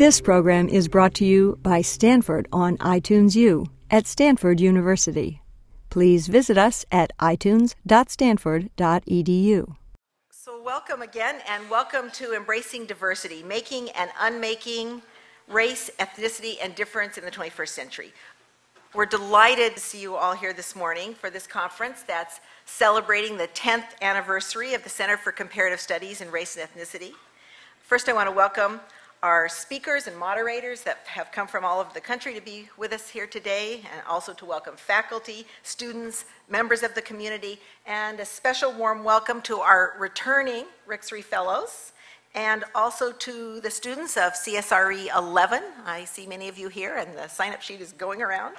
This program is brought to you by Stanford on iTunes U at Stanford University. Please visit us at itunes.stanford.edu. So, welcome again, and welcome to Embracing Diversity Making and Unmaking Race, Ethnicity, and Difference in the 21st Century. We're delighted to see you all here this morning for this conference that's celebrating the 10th anniversary of the Center for Comparative Studies in Race and Ethnicity. First, I want to welcome our speakers and moderators that have come from all over the country to be with us here today, and also to welcome faculty, students, members of the community, and a special warm welcome to our returning Rixey Fellows, and also to the students of CSRE 11. I see many of you here, and the sign up sheet is going around.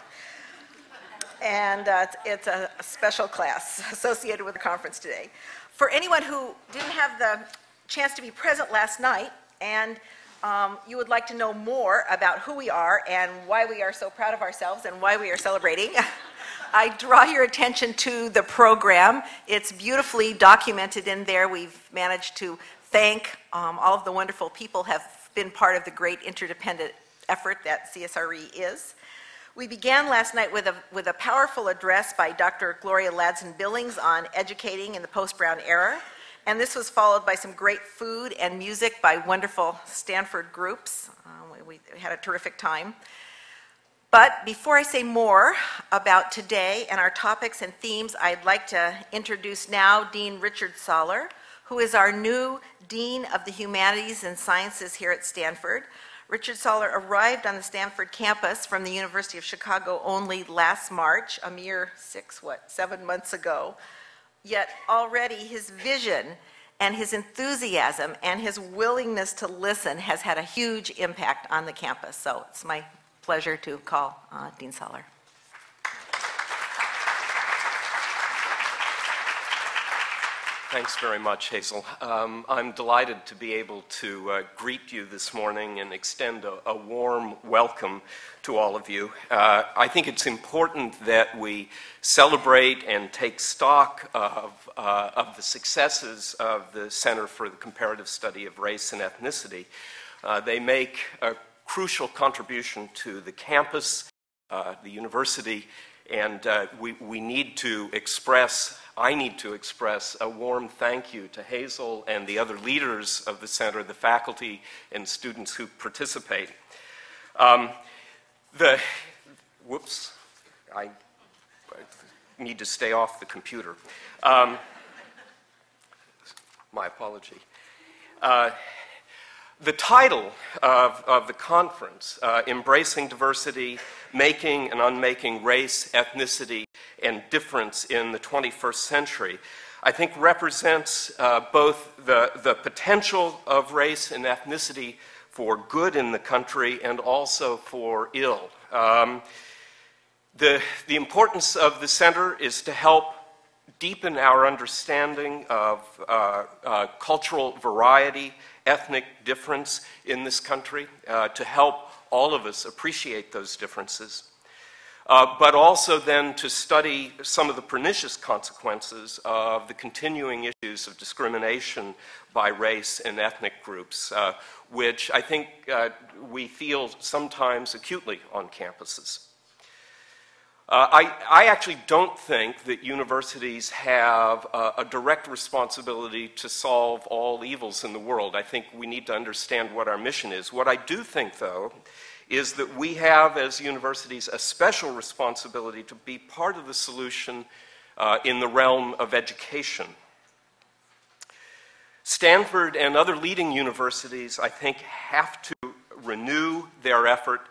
And uh, it's a special class associated with the conference today. For anyone who didn't have the chance to be present last night and um, you would like to know more about who we are and why we are so proud of ourselves and why we are celebrating, I draw your attention to the program. It's beautifully documented in there. We've managed to thank um, all of the wonderful people have been part of the great interdependent effort that CSRE is. We began last night with a, with a powerful address by Dr. Gloria Ladson Billings on educating in the post Brown era. And this was followed by some great food and music by wonderful Stanford groups. Uh, we, we had a terrific time. But before I say more about today and our topics and themes, I'd like to introduce now Dean Richard Saller, who is our new Dean of the Humanities and Sciences here at Stanford. Richard Saller arrived on the Stanford campus from the University of Chicago only last March, a mere six, what, seven months ago. Yet already his vision and his enthusiasm and his willingness to listen has had a huge impact on the campus. So it's my pleasure to call uh, Dean Saller. Thanks very much, Hazel. Um, I'm delighted to be able to uh, greet you this morning and extend a, a warm welcome to all of you. Uh, I think it's important that we celebrate and take stock of, uh, of the successes of the Center for the Comparative Study of Race and Ethnicity. Uh, they make a crucial contribution to the campus, uh, the university, and uh, we, we need to express I need to express a warm thank you to Hazel and the other leaders of the center, the faculty and students who participate. Um, the, whoops, I, I, need to stay off the computer. Um, my apology. Uh, the title of, of the conference, uh, Embracing Diversity, Making and Unmaking Race, Ethnicity, and Difference in the 21st Century, I think represents uh, both the, the potential of race and ethnicity for good in the country and also for ill. Um, the, the importance of the center is to help deepen our understanding of uh, uh, cultural variety ethnic difference in this country, uh, to help all of us appreciate those differences. Uh, but also then to study some of the pernicious consequences of the continuing issues of discrimination by race and ethnic groups, uh, which I think uh, we feel sometimes acutely on campuses. Uh, I, I, actually don't think that universities have a, a, direct responsibility to solve all evils in the world. I think we need to understand what our mission is. What I do think, though, is that we have, as universities, a special responsibility to be part of the solution uh, in the realm of education. Stanford and other leading universities, I think, have to renew their effort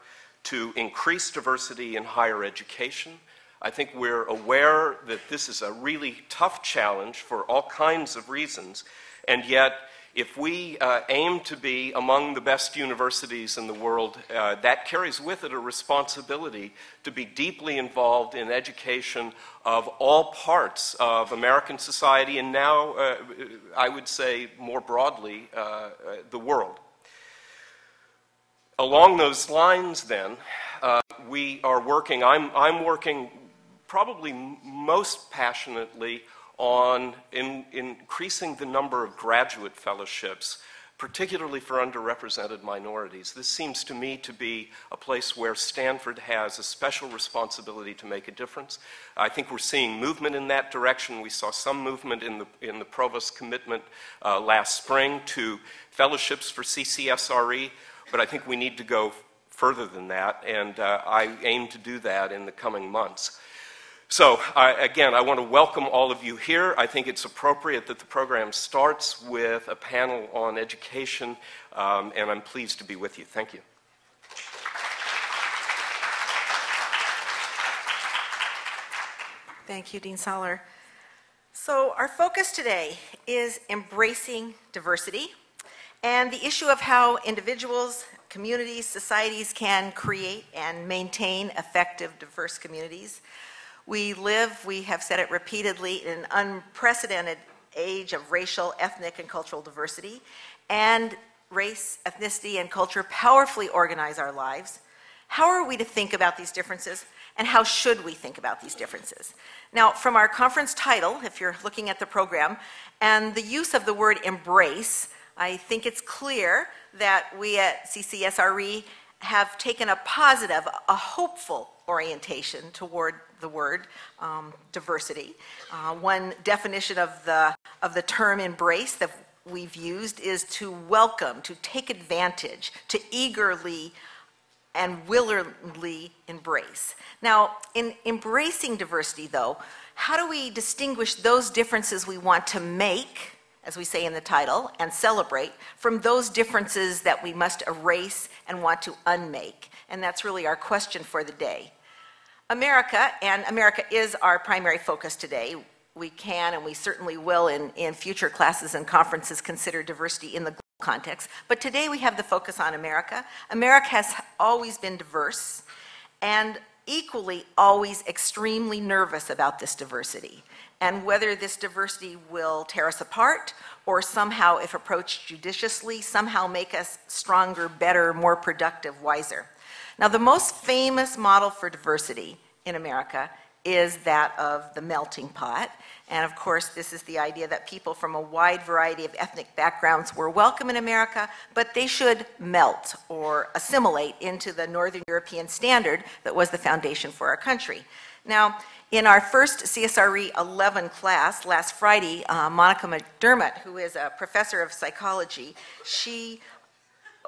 to increase diversity in higher education. I think we're aware that this is a really tough challenge for all kinds of reasons, and yet, if we uh, aim to be among the best universities in the world, uh, that carries with it a responsibility to be deeply involved in education of all parts of American society and now, uh, I would say more broadly, uh, uh, the world. Along those lines, then, uh, we are working, I'm, I'm working probably most passionately on in, increasing the number of graduate fellowships, particularly for underrepresented minorities. This seems to me to be a place where Stanford has a special responsibility to make a difference. I think we're seeing movement in that direction. We saw some movement in the, in the Provost's commitment uh, last spring to fellowships for CCSRE, but I think we need to go further than that, and uh, I aim to do that in the coming months. So, I, again, I want to welcome all of you here. I think it's appropriate that the program starts with a panel on education, um, and I'm pleased to be with you. Thank you. Thank you, Dean Saller. So, our focus today is embracing diversity and the issue of how individuals, communities, societies can create and maintain effective, diverse communities. We live, we have said it repeatedly, in an unprecedented age of racial, ethnic, and cultural diversity. And race, ethnicity, and culture powerfully organize our lives. How are we to think about these differences, and how should we think about these differences? Now, from our conference title, if you're looking at the program, and the use of the word embrace, I think it's clear that we at CCSRE have taken a positive, a hopeful orientation toward the word um, diversity. Uh, one definition of the, of the term embrace that we've used is to welcome, to take advantage, to eagerly and willingly embrace. Now, in embracing diversity, though, how do we distinguish those differences we want to make, as we say in the title, and celebrate, from those differences that we must erase and want to unmake? And that's really our question for the day. America, and America is our primary focus today. We can and we certainly will in, in future classes and conferences consider diversity in the global context. But today we have the focus on America. America has always been diverse and equally always extremely nervous about this diversity and whether this diversity will tear us apart or somehow, if approached judiciously, somehow make us stronger, better, more productive, wiser. Now, the most famous model for diversity in America is that of the melting pot. And of course, this is the idea that people from a wide variety of ethnic backgrounds were welcome in America, but they should melt or assimilate into the Northern European standard that was the foundation for our country. Now, in our first CSRE 11 class last Friday, uh, Monica McDermott, who is a professor of psychology, she,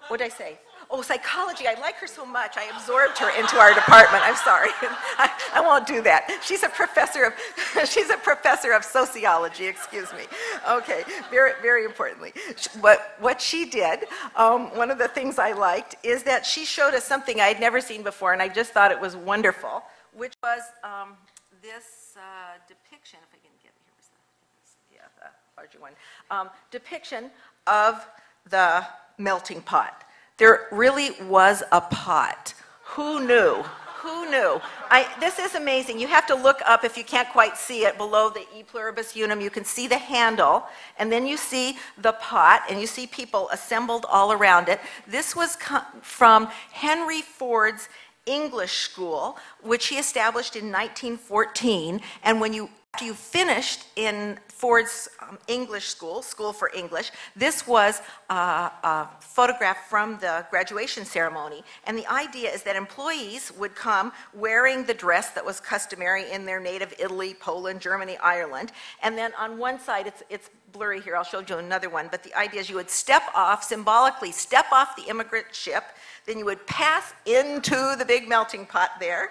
what did I say? Oh, psychology. I like her so much. I absorbed her into our department. I'm sorry. I, I, won't do that. She's a professor of she's a professor of sociology. Excuse me. Okay. Very very importantly, what what she did. Um, one of the things I liked is that she showed us something I had never seen before, and I just thought it was wonderful, which was um, this uh, depiction. If I can get here was the yeah the larger one um, depiction of the melting pot. There really was a pot. Who knew? Who knew? I, this is amazing. You have to look up if you can't quite see it below the E pluribus unum. You can see the handle, and then you see the pot, and you see people assembled all around it. This was co- from Henry Ford's English School, which he established in 1914. And when you after you finished in Ford's um, English school, School for English, this was uh, a photograph from the graduation ceremony. And the idea is that employees would come wearing the dress that was customary in their native Italy, Poland, Germany, Ireland. And then on one side, it's, it's blurry here, I'll show you another one, but the idea is you would step off, symbolically step off the immigrant ship, then you would pass into the big melting pot there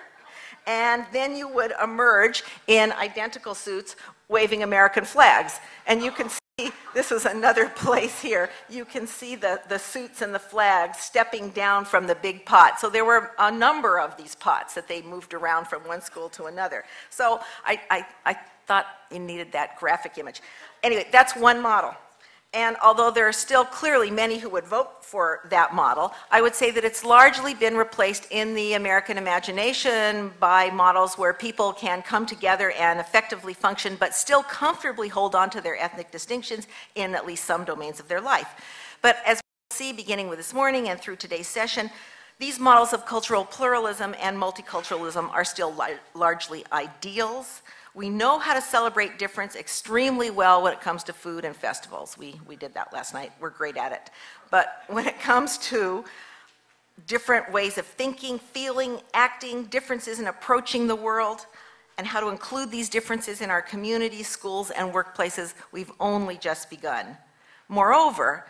and then you would emerge in identical suits waving American flags. And you can see, this is another place here, you can see the, the suits and the flags stepping down from the big pot. So there were a number of these pots that they moved around from one school to another. So I, I, I thought you needed that graphic image. Anyway, that's one model. And although there are still clearly many who would vote for that model, I would say that it's largely been replaced in the American imagination by models where people can come together and effectively function, but still comfortably hold on to their ethnic distinctions in at least some domains of their life. But as we'll see, beginning with this morning and through today's session, these models of cultural pluralism and multiculturalism are still largely ideals We know how to celebrate difference extremely well when it comes to food and festivals. We, we did that last night. We're great at it. But when it comes to different ways of thinking, feeling, acting, differences in approaching the world, and how to include these differences in our communities, schools, and workplaces, we've only just begun. Moreover,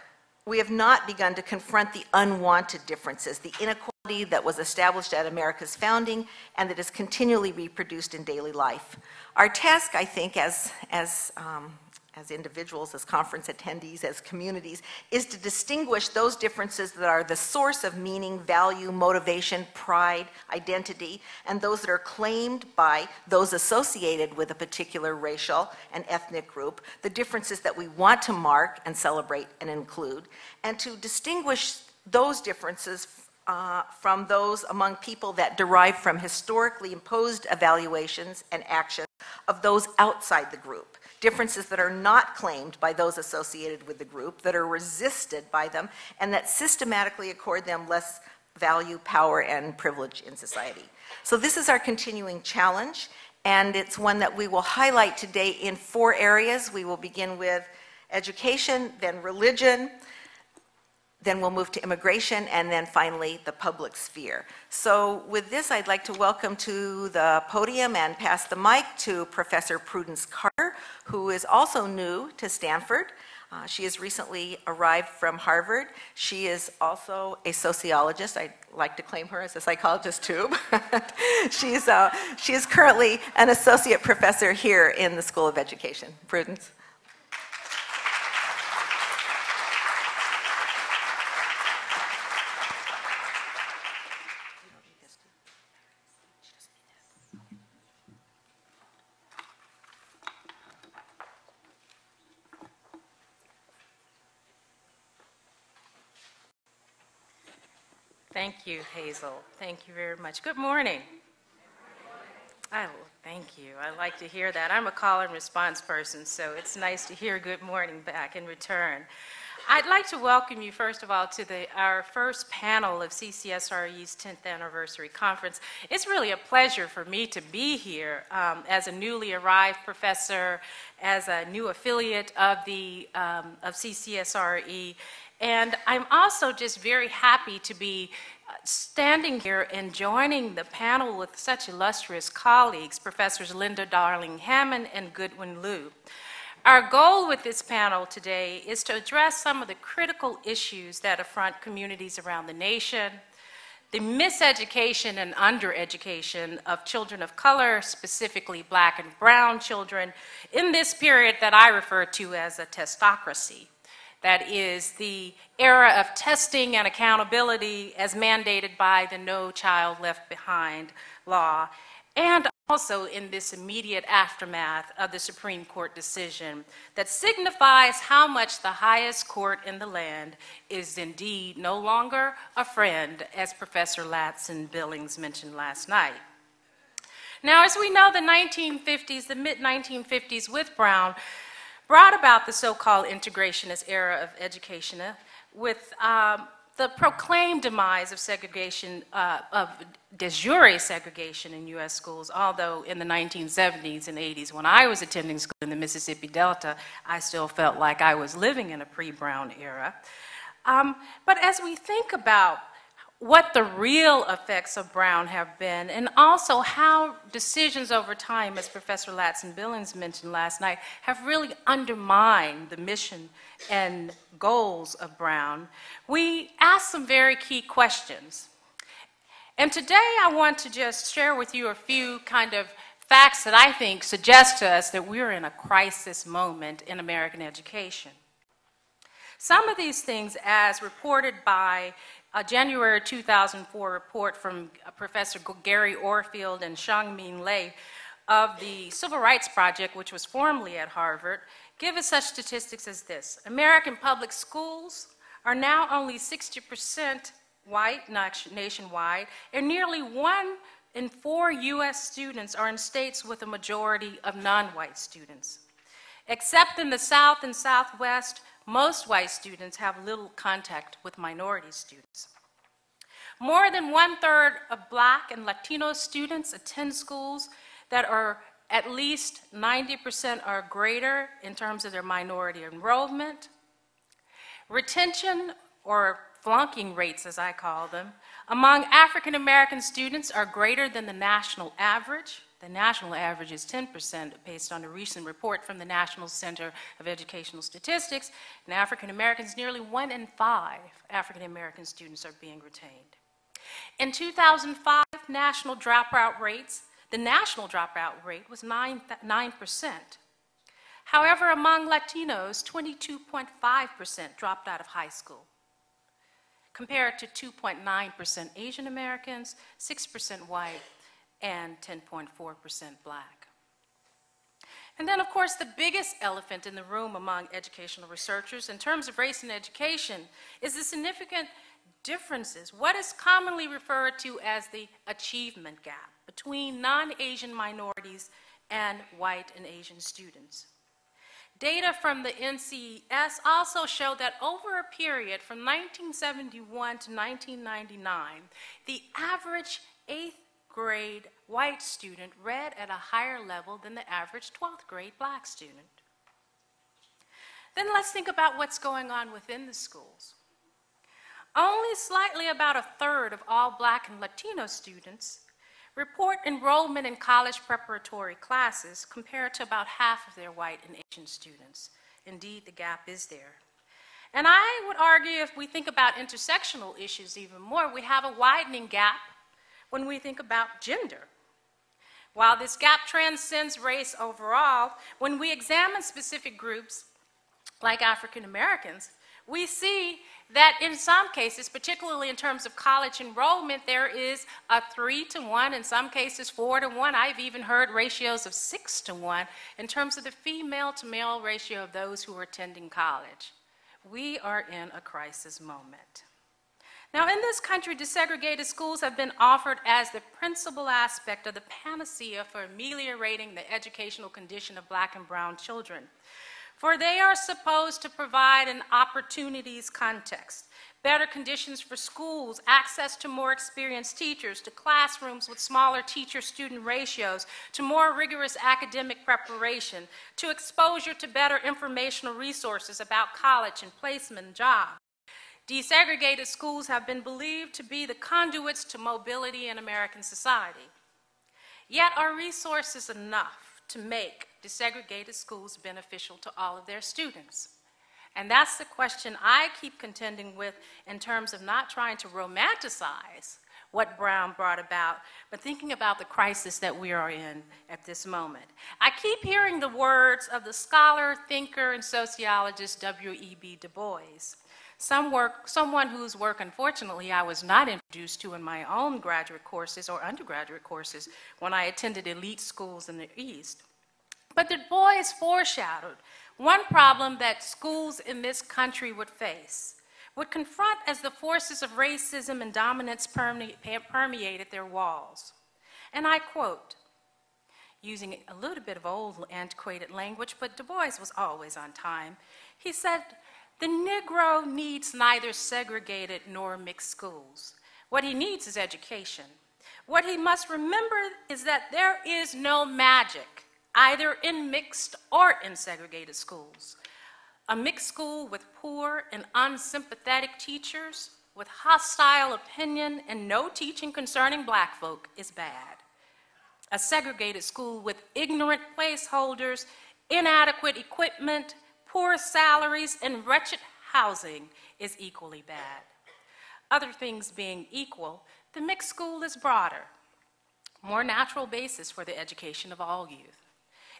we have not begun to confront the unwanted differences, the inequality that was established at America's founding and that is continually reproduced in daily life. Our task, I think, as, as um, as individuals, as conference attendees, as communities, is to distinguish those differences that are the source of meaning, value, motivation, pride, identity, and those that are claimed by those associated with a particular racial and ethnic group, the differences that we want to mark and celebrate and include, and to distinguish those differences uh, from those among people that derive from historically imposed evaluations and actions of those outside the group differences that are not claimed by those associated with the group, that are resisted by them, and that systematically accord them less value, power, and privilege in society. So, this is our continuing challenge, and it's one that we will highlight today in four areas. We will begin with education, then religion, then we'll move to immigration, and then finally the public sphere. So, with this, I'd like to welcome to the podium and pass the mic to Professor Prudence Carter, who is also new to Stanford. Uh, she has recently arrived from Harvard. She is also a sociologist. I like to claim her as a psychologist too. She's, uh, she is currently an associate professor here in the School of Education. Prudence. Thank you, Hazel. Thank you very much. Good morning. Oh, thank you. I like to hear that. I'm a call and response person, so it's nice to hear good morning back in return. I'd like to welcome you, first of all, to the, our first panel of CCSRE's 10th anniversary conference. It's really a pleasure for me to be here um, as a newly arrived professor, as a new affiliate of, the, um, of CCSRE, and I'm also just very happy to be standing here and joining the panel with such illustrious colleagues, Professors Linda Darling Hammond and Goodwin Liu. Our goal with this panel today is to address some of the critical issues that affront communities around the nation, the miseducation and undereducation of children of color, specifically black and brown children, in this period that I refer to as a testocracy that is the era of testing and accountability as mandated by the No Child Left Behind law, and also in this immediate aftermath of the Supreme Court decision that signifies how much the highest court in the land is indeed no longer a friend, as Professor Ladson Billings mentioned last night. Now, as we know, the 1950s, the mid 1950s with Brown, brought about the so called integrationist era of education uh, with um, the proclaimed demise of segregation, uh, of de jure segregation in U.S. schools, although in the 1970s and 80s, when I was attending school in the Mississippi Delta, I still felt like I was living in a pre Brown era. Um, but as we think about what the real effects of Brown have been, and also how decisions over time, as Professor Ladson Billings mentioned last night, have really undermined the mission and goals of Brown, we ask some very key questions. And today I want to just share with you a few kind of facts that I think suggest to us that we're in a crisis moment in American education. Some of these things, as reported by a January 2004 report from uh, Professor Gary Orfield and Chungmei Lee of the Civil Rights Project, which was formerly at Harvard, give us such statistics as this American public schools are now only 60% white nationwide, and nearly one in four U.S. students are in states with a majority of non white students. Except in the South and Southwest, most white students have little contact with minority students. More than one third of black and Latino students attend schools that are at least 90% or greater in terms of their minority enrollment. Retention or flunking rates, as I call them, among African American students are greater than the national average. The national average is 10%, based on a recent report from the National Center of Educational Statistics. And African Americans, nearly one in five African American students are being retained. In 2005, national dropout rates, the national dropout rate was 9, 9%. However, among Latinos, 22.5% dropped out of high school, compared to 2.9% Asian Americans, 6% white, and 10.4% black. And then, of course, the biggest elephant in the room among educational researchers in terms of race and education is the significant differences, what is commonly referred to as the achievement gap between non Asian minorities and white and Asian students. Data from the NCES also show that over a period from 1971 to 1999, the average eighth grade white student read at a higher level than the average 12th grade black student. Then let's think about what's going on within the schools. Only slightly about a third of all black and Latino students report enrollment in college preparatory classes compared to about half of their white and Asian students. Indeed, the gap is there. And I would argue if we think about intersectional issues even more, we have a widening gap when we think about gender. While this gap transcends race overall, when we examine specific groups like African Americans, we see that in some cases, particularly in terms of college enrollment, there is a three to one, in some cases, four to one. I've even heard ratios of six to one in terms of the female to male ratio of those who are attending college. We are in a crisis moment. Now, in this country, desegregated schools have been offered as the principal aspect of the panacea for ameliorating the educational condition of black and brown children for they are supposed to provide an opportunities context, better conditions for schools, access to more experienced teachers, to classrooms with smaller teacher student ratios, to more rigorous academic preparation, to exposure to better informational resources about college and placement and jobs. Desegregated schools have been believed to be the conduits to mobility in American society. Yet, are resources enough to make desegregated schools beneficial to all of their students? And that's the question I keep contending with in terms of not trying to romanticize what Brown brought about, but thinking about the crisis that we are in at this moment. I keep hearing the words of the scholar, thinker, and sociologist W.E.B. Du Bois. Some work, someone whose work, unfortunately, I was not introduced to in my own graduate courses or undergraduate courses when I attended elite schools in the East. But Du Bois foreshadowed one problem that schools in this country would face, would confront as the forces of racism and dominance permeated their walls. And I quote, using a little bit of old antiquated language, but Du Bois was always on time. He said, The Negro needs neither segregated nor mixed schools. What he needs is education. What he must remember is that there is no magic either in mixed or in segregated schools. A mixed school with poor and unsympathetic teachers, with hostile opinion and no teaching concerning black folk is bad. A segregated school with ignorant placeholders, inadequate equipment, poor salaries, and wretched housing is equally bad. Other things being equal, the mixed school is broader, more natural basis for the education of all youth.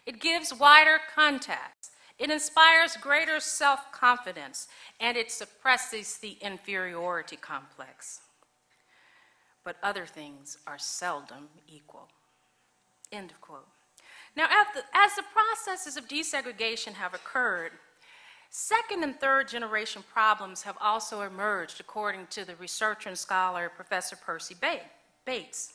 It gives wider contacts, It inspires greater self confidence, and it suppresses the inferiority complex. But other things are seldom equal. End of quote. Now, the, as the processes of desegregation have occurred, second and third generation problems have also emerged, according to the researcher and scholar Professor Percy Bates.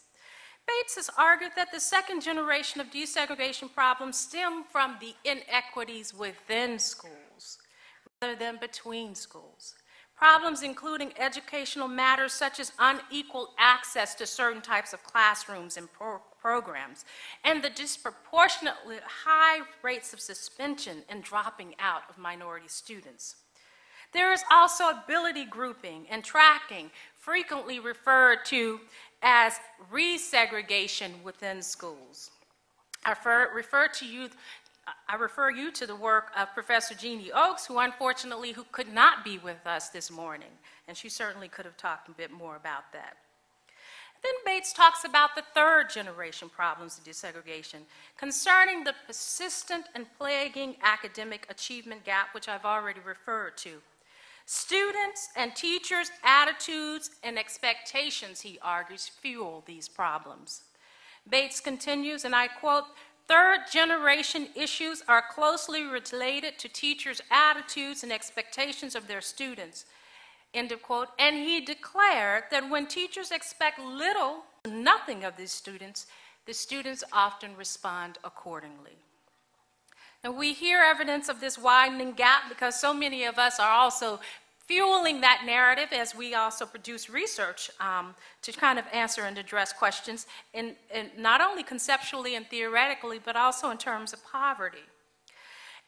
Bates has argued that the second generation of desegregation problems stem from the inequities within schools rather than between schools. Problems including educational matters such as unequal access to certain types of classrooms and programs, and the disproportionately high rates of suspension and dropping out of minority students. There is also ability grouping and tracking, frequently referred to as resegregation within schools. I refer, refer to you I refer you to the work of Professor Jeannie Oakes, who unfortunately who could not be with us this morning, and she certainly could have talked a bit more about that. Then Bates talks about the third generation problems of desegregation concerning the persistent and plaguing academic achievement gap, which I've already referred to. Students and teachers' attitudes and expectations, he argues, fuel these problems. Bates continues, and I quote, Third generation issues are closely related to teachers' attitudes and expectations of their students. End of quote. And he declared that when teachers expect little, nothing of these students, the students often respond accordingly. And we hear evidence of this widening gap because so many of us are also fueling that narrative as we also produce research um, to kind of answer and address questions, in, in not only conceptually and theoretically, but also in terms of poverty.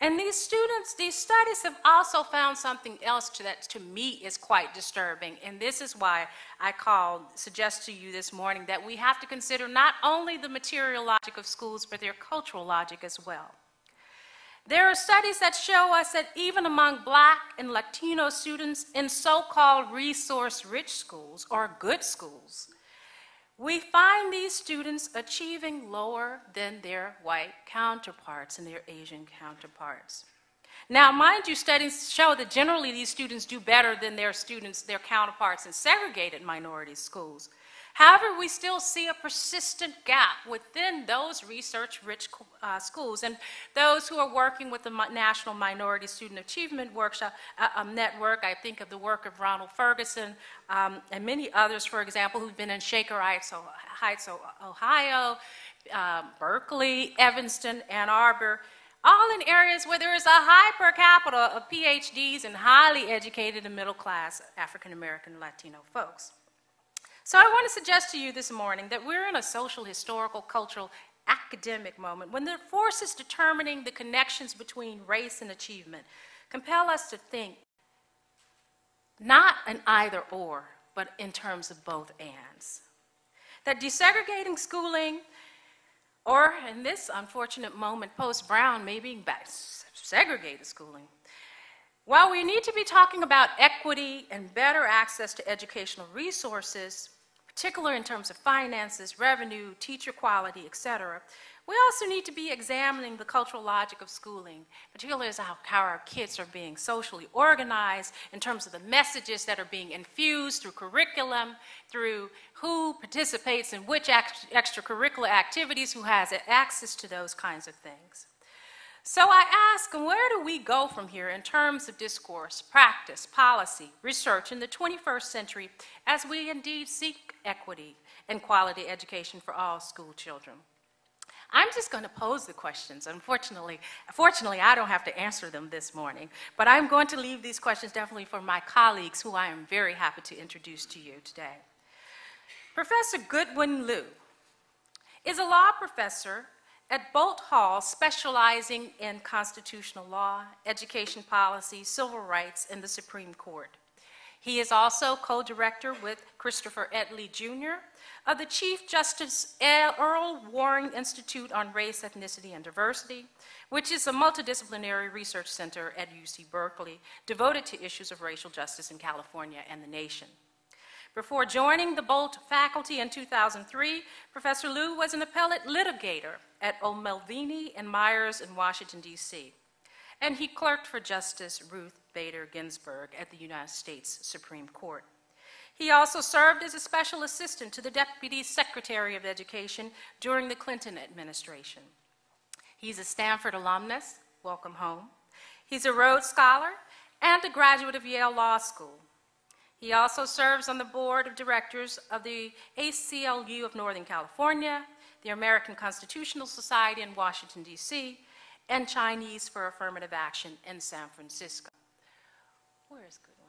And these students, these studies have also found something else that to me is quite disturbing. And this is why I called, suggest to you this morning that we have to consider not only the material logic of schools, but their cultural logic as well. There are studies that show us that even among black and Latino students in so called resource rich schools or good schools, we find these students achieving lower than their white counterparts and their Asian counterparts. Now, mind you, studies show that generally these students do better than their students, their counterparts in segregated minority schools. However, we still see a persistent gap within those research rich uh, schools and those who are working with the National Minority Student Achievement Workshop uh, um, Network. I think of the work of Ronald Ferguson um, and many others, for example, who've been in Shaker Heights, Ohio, uh, Berkeley, Evanston, Ann Arbor all in areas where there is a high per capita of PhDs and highly educated and middle class African American Latino folks. So I want to suggest to you this morning that we're in a social, historical, cultural, academic moment when the forces determining the connections between race and achievement compel us to think not an either or, but in terms of both ands. That desegregating schooling, or in this unfortunate moment post Brown, maybe back, segregated schooling, while we need to be talking about equity and better access to educational resources, particularly in terms of finances, revenue, teacher quality, et cetera. We also need to be examining the cultural logic of schooling, particularly as how, how our kids are being socially organized in terms of the messages that are being infused through curriculum, through who participates in which extracurricular activities, who has access to those kinds of things. So I ask, where do we go from here in terms of discourse, practice, policy, research in the 21st century as we indeed seek equity and quality education for all school children? I'm just going to pose the questions. Unfortunately, fortunately, I don't have to answer them this morning, but I'm going to leave these questions definitely for my colleagues who I am very happy to introduce to you today. Professor Goodwin Liu is a law professor at Boalt Hall, specializing in constitutional law, education policy, civil rights, and the Supreme Court. He is also co director with Christopher Edley Jr. of the Chief Justice Earl Warren Institute on Race, Ethnicity, and Diversity, which is a multidisciplinary research center at UC Berkeley devoted to issues of racial justice in California and the nation. Before joining the Boalt faculty in 2003, Professor Liu was an appellate litigator at O'Melveny and Myers in Washington, D.C., and he clerked for Justice Ruth Bader Ginsburg at the United States Supreme Court. He also served as a special assistant to the Deputy Secretary of Education during the Clinton administration. He's a Stanford alumnus, welcome home. He's a Rhodes Scholar and a graduate of Yale Law School. He also serves on the board of directors of the ACLU of Northern California, the American Constitutional Society in Washington, D.C., and Chinese for Affirmative Action in San Francisco. Where is Goodwin?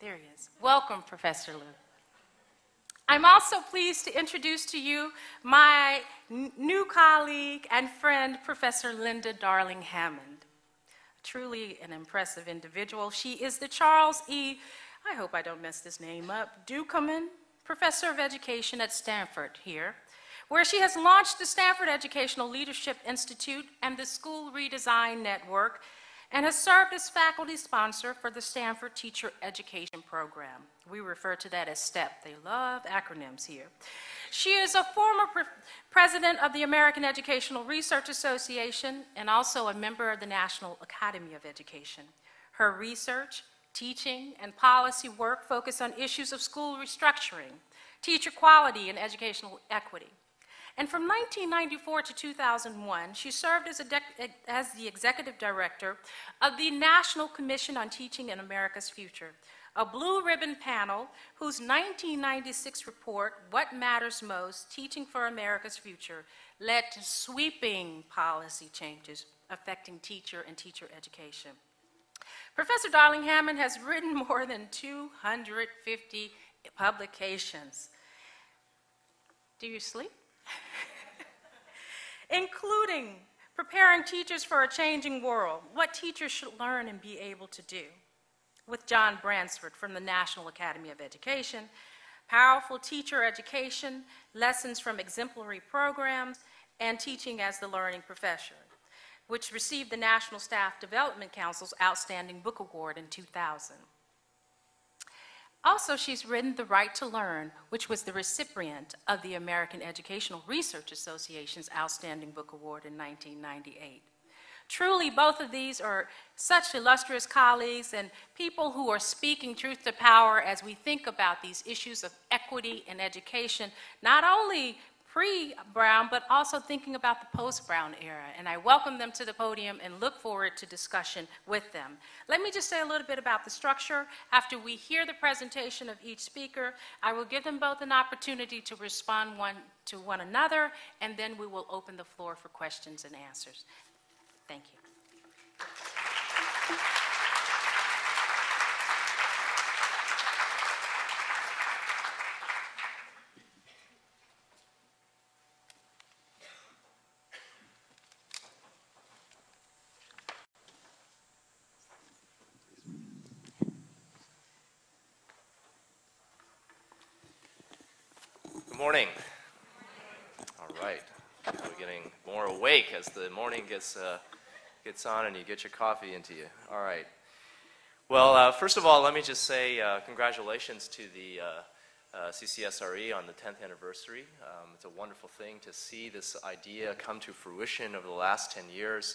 There he is. Welcome, Professor Liu. I'm also pleased to introduce to you my new colleague and friend, Professor Linda Darling Hammond. Truly an impressive individual. She is the Charles E. I hope I don't mess this name up, Ducommun Professor of Education at Stanford here, where she has launched the Stanford Educational Leadership Institute and the School Redesign Network and has served as faculty sponsor for the Stanford Teacher Education Program. We refer to that as STEP. They love acronyms here. She is a former pre- president of the American Educational Research Association and also a member of the National Academy of Education. Her research, teaching, and policy work focus on issues of school restructuring, teacher quality, and educational equity. And from 1994 to 2001, she served as, as, the executive director of the National Commission on Teaching in America's Future, a blue ribbon panel whose 1996 report, What Matters Most Teaching for America's Future, led to sweeping policy changes affecting teacher and teacher education. Professor Darling Hammond has written more than 250 publications. Do you sleep? including preparing teachers for a changing world, what teachers should learn and be able to do, with John Bransford from the National Academy of Education, powerful teacher education, lessons from exemplary programs, and teaching as the learning profession, which received the National Staff Development Council's Outstanding Book Award in 2000. Also, she's written The Right to Learn, which was the recipient of the American Educational Research Association's Outstanding Book Award in 1998. Truly, both of these are such illustrious colleagues and people who are speaking truth to power as we think about these issues of equity and education, not only pre Brown, but also thinking about the post Brown era. And I welcome them to the podium and look forward to discussion with them. Let me just say a little bit about the structure. After we hear the presentation of each speaker, I will give them both an opportunity to respond one to one another, and then we will open the floor for questions and answers. Thank you. Morning. All right. We're getting more awake as the morning gets, uh, gets on and you get your coffee into you. All right. Well, uh, first of all, let me just say uh, congratulations to the uh, uh, CCSRE on the 10th anniversary. Um, it's a wonderful thing to see this idea come to fruition over the last 10 years.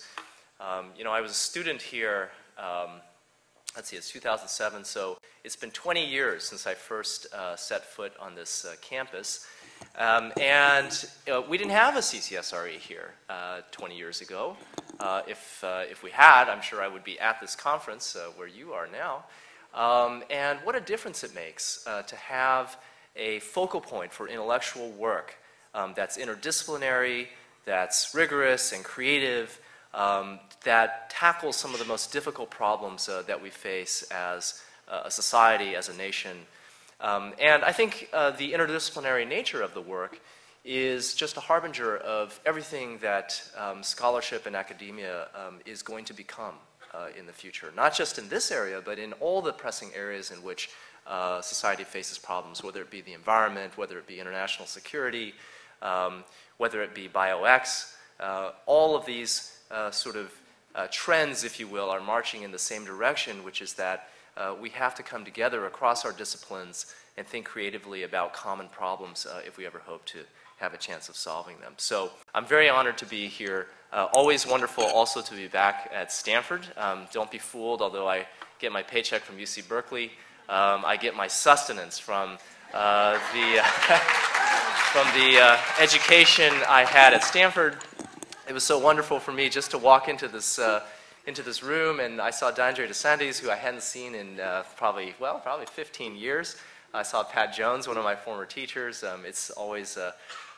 Um, you know, I was a student here. Um, let's see, it's 2007, so it's been 20 years since I first uh, set foot on this uh, campus. Um, and uh, we didn't have a CCSRE here uh, 20 years ago. Uh, if, uh, if we had, I'm sure I would be at this conference uh, where you are now. Um, and what a difference it makes uh, to have a focal point for intellectual work um, that's interdisciplinary, that's rigorous and creative, um, that tackles some of the most difficult problems that we face as a society, as a nation. Um, and I think uh, the interdisciplinary nature of the work is just a harbinger of everything that um, scholarship and academia um, is going to become uh, in the future, not just in this area, but in all the pressing areas in which uh, society faces problems, whether it be the environment, whether it be international security, um, whether it be Bio-X. Uh, all of these uh, sort of uh, trends, if you will, are marching in the same direction, which is that uh, we have to come together across our disciplines and think creatively about common problems uh, if we ever hope to have a chance of solving them. So I'm very honored to be here. Uh, always wonderful also to be back at Stanford. Um, don't be fooled, although I get my paycheck from UC Berkeley, um, I get my sustenance from uh, the, from the uh, education I had at Stanford. It was so wonderful for me just to walk into this uh, into this room, and I saw D'Andre DeSantis, who I hadn't seen in uh, probably, well, probably 15 years. I saw Pat Jones, one of my former teachers. Um, it's always uh,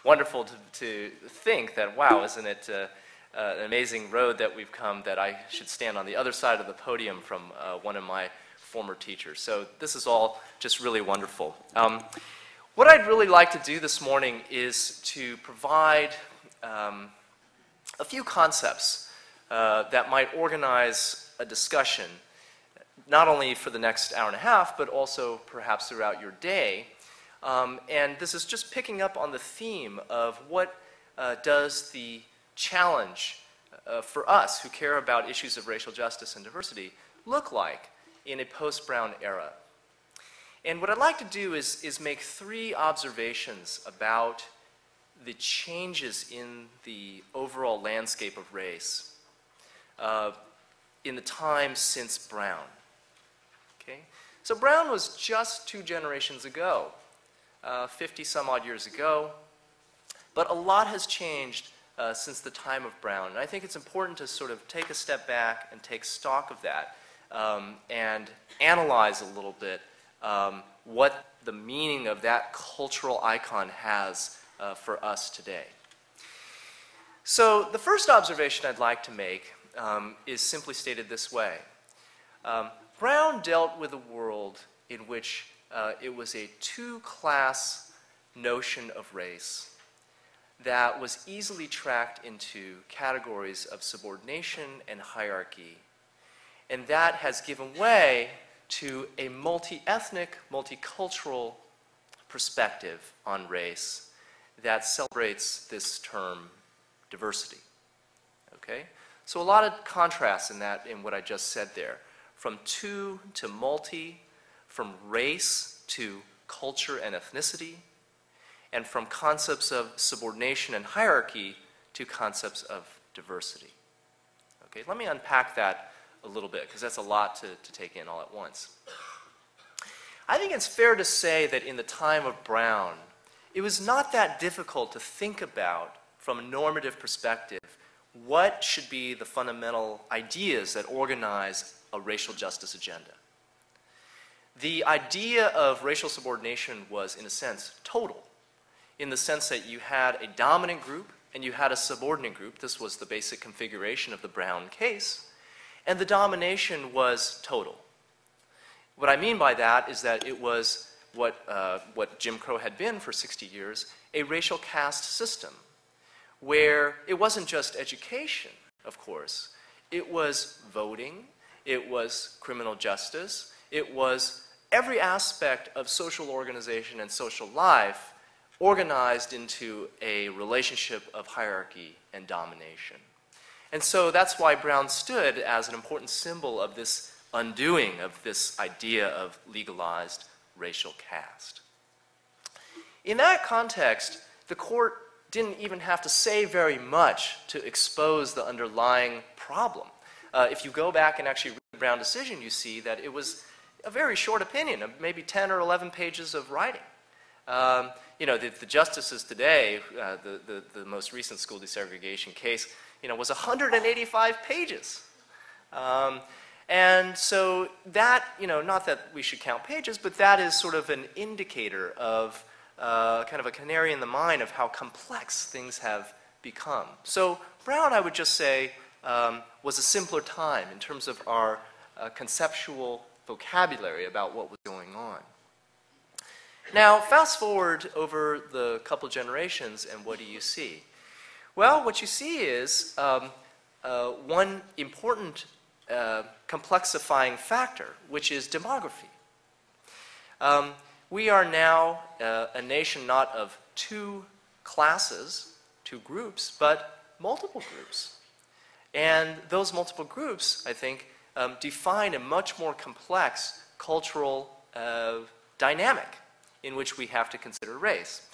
wonderful to, to, think that, wow, isn't it uh, uh, an amazing road that we've come that I should stand on the other side of the podium from uh, one of my former teachers. So this is all just really wonderful. Um, What I'd really like to do this morning is to provide um, a few concepts uh, that might organize a discussion, not only for the next hour and a half, but also perhaps throughout your day. Um, and this is just picking up on the theme of what uh, does the challenge uh, for us who care about issues of racial justice and diversity look like in a post Brown era. And what I'd like to do is, is make three observations about the changes in the overall landscape of race uh, in the time since Brown. Okay? So Brown was just two generations ago, uh, 50 some odd years ago, but a lot has changed uh, since the time of Brown. And I think it's important to sort of take a step back and take stock of that um, and analyze a little bit um, what the meaning of that cultural icon has uh, for us today. So, the first observation I'd like to make um, is simply stated this way um, Brown dealt with a world in which uh, it was a two class notion of race that was easily tracked into categories of subordination and hierarchy. And that has given way to a multi ethnic, multicultural perspective on race that celebrates this term diversity. Okay? So a lot of contrast in that in what I just said there. From two to multi, from race to culture and ethnicity, and from concepts of subordination and hierarchy to concepts of diversity. Okay, let me unpack that a little bit because that's a lot to, to take in all at once. I think it's fair to say that in the time of Brown, it was not that difficult to think about from a normative perspective what should be the fundamental ideas that organize a racial justice agenda. The idea of racial subordination was, in a sense, total in the sense that you had a dominant group and you had a subordinate group. This was the basic configuration of the Brown case. And the domination was total. What I mean by that is that it was what, uh, what Jim Crow had been for 60 years a racial caste system, where it wasn't just education, of course, it was voting, it was criminal justice, it was every aspect of social organization and social life organized into a relationship of hierarchy and domination. And so that's why Brown stood as an important symbol of this undoing of this idea of legalized racial caste. In that context, the court didn't even have to say very much to expose the underlying problem. Uh, if you go back and actually read the Brown decision, you see that it was a very short opinion, maybe 10 or 11 pages of writing. Um, you know, the, the justices today, uh, the, the, the, most recent school desegregation case, you know, was 185 pages. Um, and so that, you know, not that we should count pages, but that is sort of an indicator of uh, kind of a canary in the mine of how complex things have become. So Brown, I would just say, um, was a simpler time in terms of our uh, conceptual vocabulary about what was going on. Now, fast forward over the couple generations, and what do you see? Well, what you see is um, uh, one important uh, complexifying factor, which is demography. Um, we are now uh, a nation not of two classes, two groups, but multiple groups. And those multiple groups, I think, um, define a much more complex cultural uh, dynamic in which we have to consider race.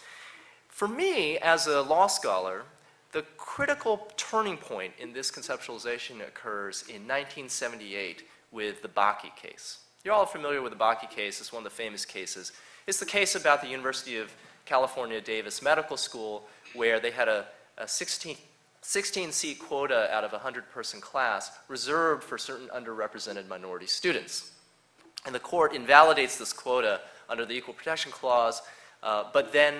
For me, as a law scholar, the critical turning point in this conceptualization occurs in 1978 with the Bakke case. You're all familiar with the Bakke case, it's one of the famous cases. It's the case about the University of California Davis Medical School where they had a, a 16, 16 seat quota out of a 100 person class reserved for certain underrepresented minority students. And the court invalidates this quota under the Equal Protection Clause, uh, but then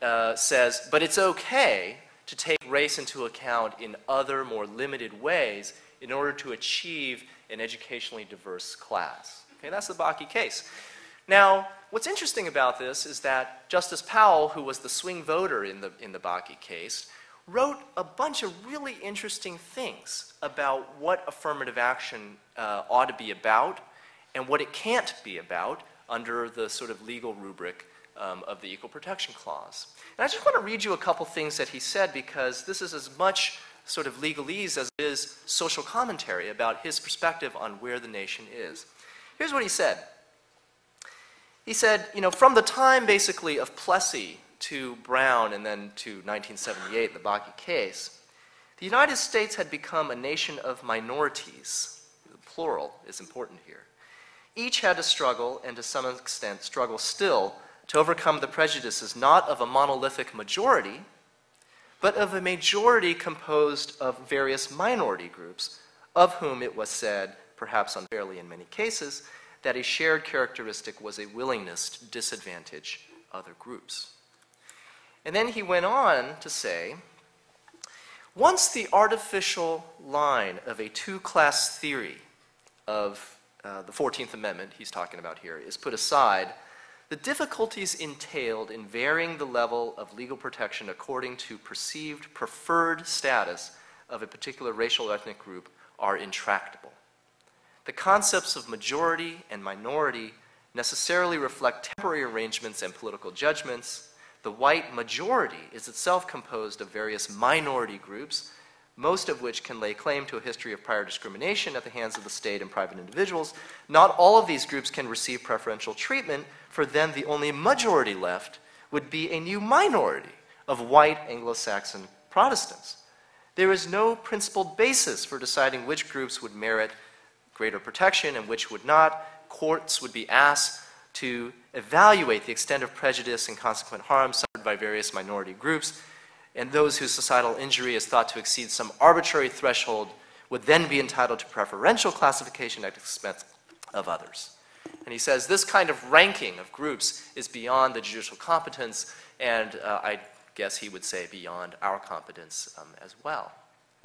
uh, says, but it's okay to take race into account in other more limited ways in order to achieve an educationally diverse class. Okay, that's the Bakke case. Now, what's interesting about this is that Justice Powell, who was the swing voter in the, in the Bakke case, wrote a bunch of really interesting things about what affirmative action uh, ought to be about and what it can't be about under the sort of legal rubric um, of the Equal Protection Clause. And I just want to read you a couple things that he said because this is as much sort of legalese as it is social commentary about his perspective on where the nation is. Here's what he said. He said, you know, from the time basically of Plessy to Brown and then to 1978, the Bakke case, the United States had become a nation of minorities. The plural is important here. Each had to struggle, and to some extent struggle still, to overcome the prejudices not of a monolithic majority, but of a majority composed of various minority groups, of whom it was said, perhaps unfairly in many cases, that a shared characteristic was a willingness to disadvantage other groups. And then he went on to say once the artificial line of a two class theory of uh, the 14th Amendment, he's talking about here, is put aside, the difficulties entailed in varying the level of legal protection according to perceived preferred status of a particular racial or ethnic group are intractable. The concepts of majority and minority necessarily reflect temporary arrangements and political judgments the white majority is itself composed of various minority groups, most of which can lay claim to a history of prior discrimination at the hands of the state and private individuals. Not all of these groups can receive preferential treatment, for then the only majority left would be a new minority of white Anglo Saxon Protestants. There is no principled basis for deciding which groups would merit greater protection and which would not. Courts would be asked to evaluate the extent of prejudice and consequent harm suffered by various minority groups, and those whose societal injury is thought to exceed some arbitrary threshold would then be entitled to preferential classification at the expense of others. And he says this kind of ranking of groups is beyond the judicial competence, and uh, I guess he would say beyond our competence um, as well.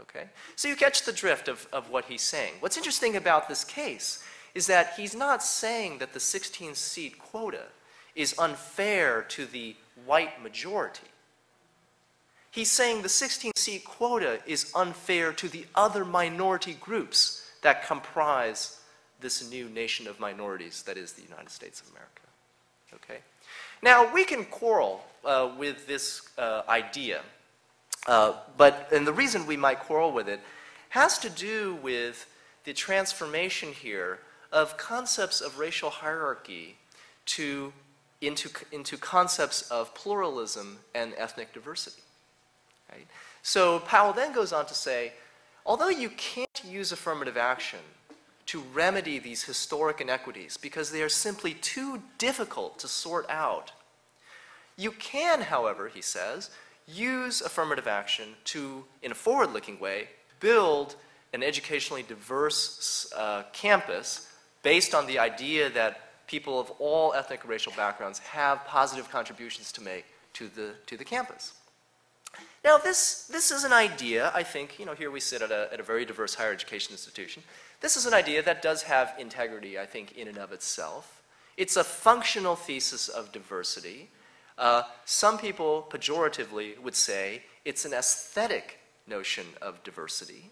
Okay? So you catch the drift of, of what he's saying. What's interesting about this case is that he's not saying that the 16 seat quota is unfair to the white majority. He's saying the 16 seat quota is unfair to the other minority groups that comprise this new nation of minorities that is the United States of America. Okay? Now, we can quarrel uh, with this uh, idea, uh, but, and the reason we might quarrel with it has to do with the transformation here of concepts of racial hierarchy to, into, into concepts of pluralism and ethnic diversity. Right? So Powell then goes on to say, although you can't use affirmative action to remedy these historic inequities because they are simply too difficult to sort out, you can, however, he says, use affirmative action to, in a forward looking way, build an educationally diverse uh, campus based on the idea that people of all ethnic and racial backgrounds have positive contributions to make to the, to the campus. Now, this, this is an idea, I think, you know, here we sit at a, at a very diverse higher education institution. This is an idea that does have integrity, I think, in and of itself. It's a functional thesis of diversity. Uh, some people pejoratively would say it's an aesthetic notion of diversity,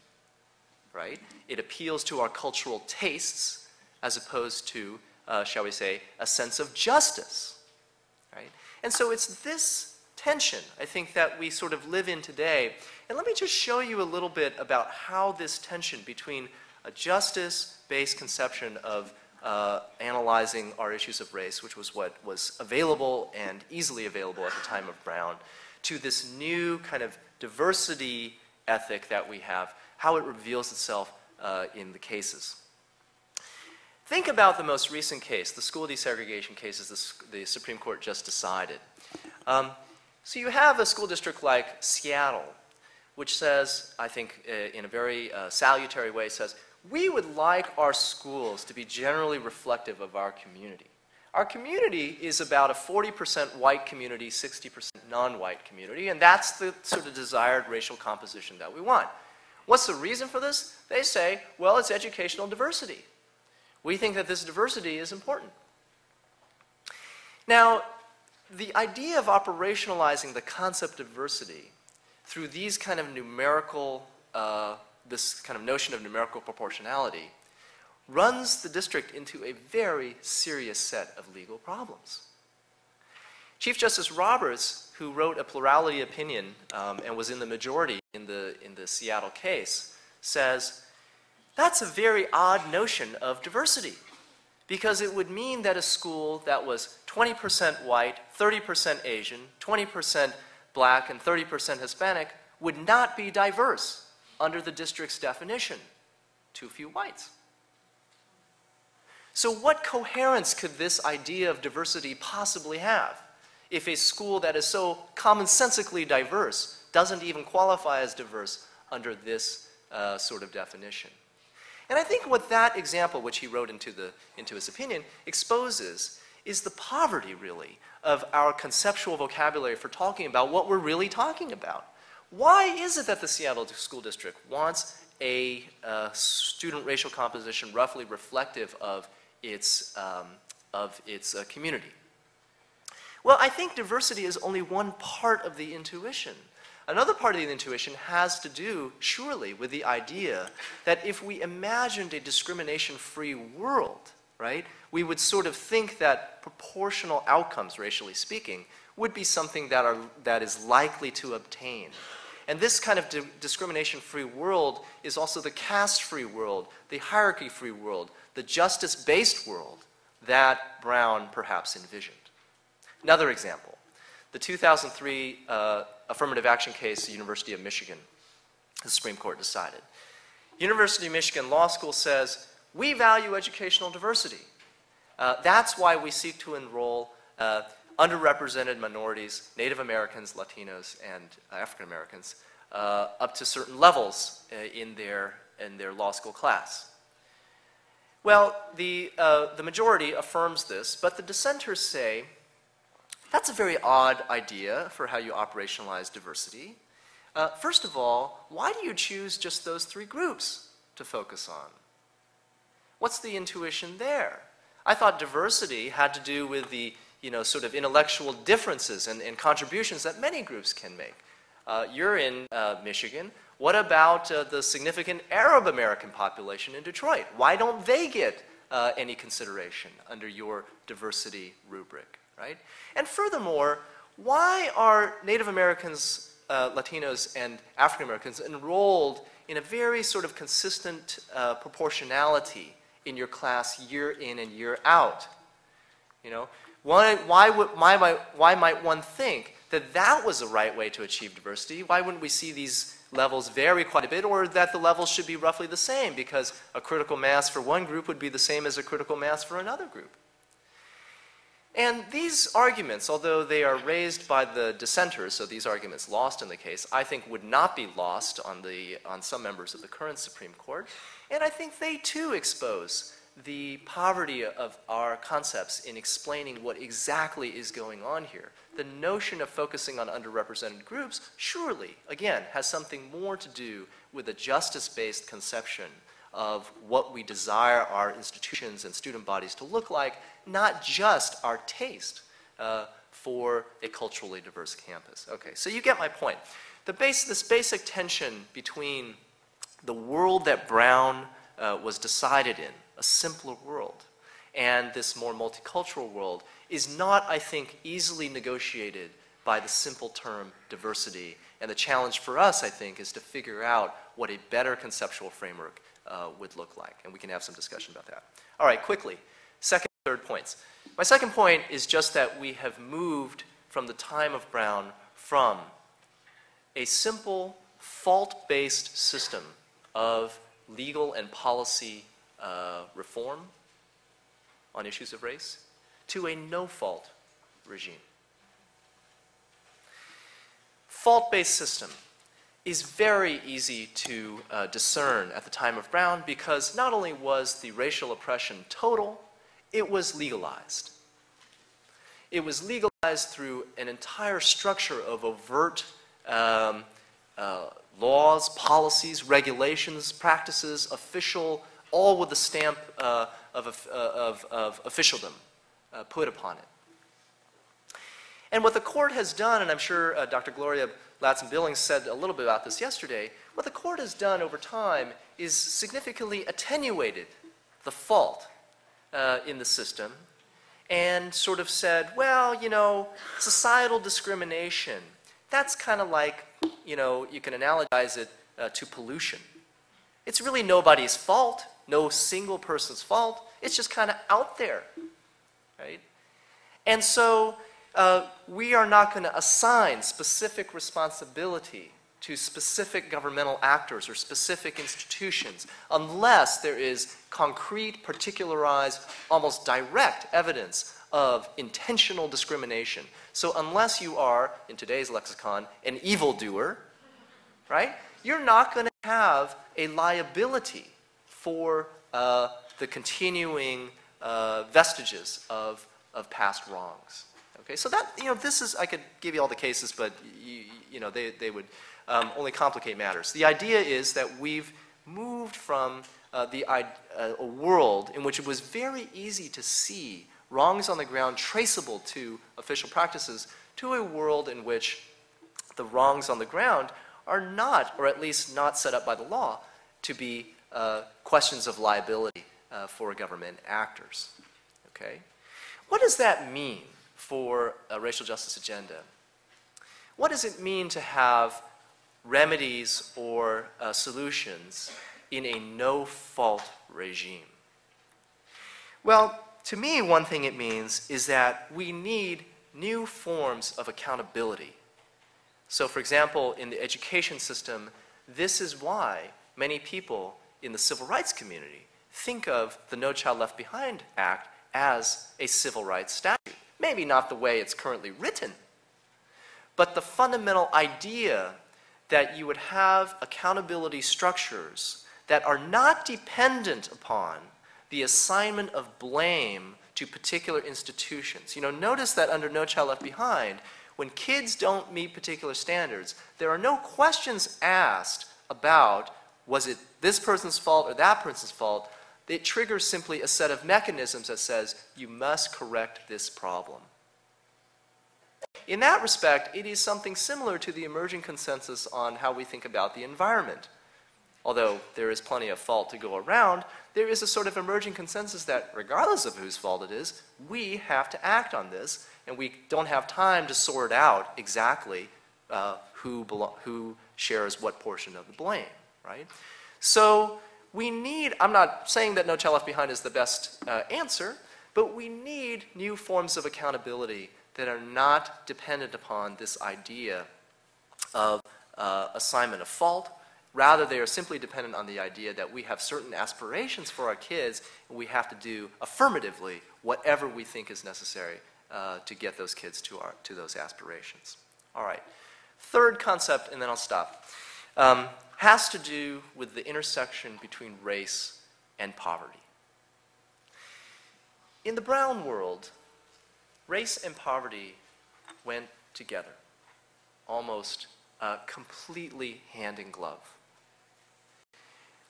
right? It appeals to our cultural tastes as opposed to, uh, shall we say, a sense of justice. Right? And so it's this tension, I think, that we sort of live in today. And let me just show you a little bit about how this tension between a justice based conception of uh, analyzing our issues of race, which was what was available and easily available at the time of Brown, to this new kind of diversity ethic that we have, how it reveals itself uh, in the cases. Think about the most recent case, the school desegregation cases the, the Supreme Court just decided. Um, so you have a school district like Seattle, which says, I think uh, in a very uh, salutary way, says, we would like our schools to be generally reflective of our community. Our community is about a 40% white community, 60% non white community, and that's the sort of desired racial composition that we want. What's the reason for this? They say, well, it's educational diversity. We think that this diversity is important. Now, the idea of operationalizing the concept of diversity through these kind of numerical, uh, this kind of notion of numerical proportionality, runs the district into a very serious set of legal problems. Chief Justice Roberts, who wrote a plurality opinion um, and was in the majority in the, in the Seattle case, says that's a very odd notion of diversity because it would mean that a school that was 20% white, 30% Asian, 20% black, and 30% Hispanic would not be diverse under the district's definition. Too few whites. So, what coherence could this idea of diversity possibly have if a school that is so commonsensically diverse doesn't even qualify as diverse under this uh, sort of definition? And I think what that example, which he wrote into, the, into his opinion, exposes is the poverty, really, of our conceptual vocabulary for talking about what we're really talking about. Why is it that the Seattle School District wants a uh, student racial composition roughly reflective of its, um, of its uh, community? Well, I think diversity is only one part of the intuition. Another part of the intuition has to do, surely, with the idea that if we imagined a discrimination free world, right, we would sort of think that proportional outcomes, racially speaking, would be something that, are, that is likely to obtain. And this kind of discrimination free world is also the caste free world, the hierarchy free world, the justice based world that Brown perhaps envisioned. Another example the 2003 uh, affirmative action case, the University of Michigan, the Supreme Court decided. University of Michigan Law School says, we value educational diversity. Uh, that's why we seek to enroll uh, underrepresented minorities, Native Americans, Latinos, and African Americans, uh, up to certain levels uh, in, their, in their law school class. Well, the, uh, the majority affirms this, but the dissenters say that's a very odd idea for how you operationalize diversity. Uh, first of all, why do you choose just those three groups to focus on? What's the intuition there? I thought diversity had to do with the you know, sort of intellectual differences and, and contributions that many groups can make. Uh, you're in uh, Michigan. What about uh, the significant Arab American population in Detroit? Why don't they get uh, any consideration under your diversity rubric, right? And furthermore, why are Native Americans, uh, Latinos, and African Americans enrolled in a very sort of consistent uh, proportionality in your class year in and year out? You know, why, why, would, why, why might one think that that was the right way to achieve diversity? Why wouldn't we see these levels vary quite a bit, or that the levels should be roughly the same because a critical mass for one group would be the same as a critical mass for another group. And these arguments, although they are raised by the dissenters, so these arguments lost in the case, I think would not be lost on, the, on some members of the current Supreme Court. And I think they too expose the poverty of our concepts in explaining what exactly is going on here. The notion of focusing on underrepresented groups surely, again, has something more to do with a justice based conception of what we desire our institutions and student bodies to look like, not just our taste uh, for a culturally diverse campus. Okay, so you get my point. The base, this basic tension between the world that Brown uh, was decided in a simpler world. And this more multicultural world is not, I think, easily negotiated by the simple term diversity. And the challenge for us, I think, is to figure out what a better conceptual framework uh, would look like. And we can have some discussion about that. All right, quickly. Second, third points. My second point is just that we have moved from the time of Brown from a simple fault based system of legal and policy uh, reform on issues of race to a no fault regime. Fault based system is very easy to uh, discern at the time of Brown because not only was the racial oppression total, it was legalized. It was legalized through an entire structure of overt um, uh, laws, policies, regulations, practices, official all with the stamp uh, of, of, of, officialdom uh, put upon it. And what the court has done, and I'm sure uh, Dr. Gloria Ladson Billings said a little bit about this yesterday, what the court has done over time is significantly attenuated the fault uh, in the system and sort of said, well, you know, societal discrimination, that's kind of like, you know, you can analogize it uh, to pollution. It's really nobody's fault, no single person's fault. It's just kind of out there, right? And so uh, we are not going to assign specific responsibility to specific governmental actors or specific institutions unless there is concrete, particularized, almost direct evidence of intentional discrimination. So, unless you are, in today's lexicon, an evildoer, right, you're not going to have a liability for uh, the continuing uh, vestiges of, of past wrongs. Okay, so that, you know, this is, I could give you all the cases, but, you, you know, they, they would um, only complicate matters. The idea is that we've moved from uh, the, uh, a world in which it was very easy to see wrongs on the ground traceable to official practices to a world in which the wrongs on the ground are not, or at least not set up by the law, to be uh, questions of liability uh, for government actors. Okay? What does that mean for a racial justice agenda? What does it mean to have remedies or uh, solutions in a no fault regime? Well, to me, one thing it means is that we need new forms of accountability. So, for example, in the education system, this is why many people in the civil rights community think of the No Child Left Behind Act as a civil rights statute. Maybe not the way it's currently written, but the fundamental idea that you would have accountability structures that are not dependent upon the assignment of blame to particular institutions. You know, notice that under No Child Left Behind, when kids don't meet particular standards, there are no questions asked about was it this person's fault or that person's fault. It triggers simply a set of mechanisms that says you must correct this problem. In that respect, it is something similar to the emerging consensus on how we think about the environment. Although there is plenty of fault to go around, there is a sort of emerging consensus that, regardless of whose fault it is, we have to act on this, and we don't have time to sort out exactly uh, who, who shares what portion of the blame, right? So we need, I'm not saying that No Child Left Behind is the best uh, answer, but we need new forms of accountability that are not dependent upon this idea of uh, assignment of fault. Rather, they are simply dependent on the idea that we have certain aspirations for our kids, and we have to do affirmatively whatever we think is necessary uh, to get those kids to, our, to those aspirations. All right. Third concept, and then I'll stop, um, has to do with the intersection between race and poverty. In the Brown world, race and poverty went together, almost uh, completely hand in glove.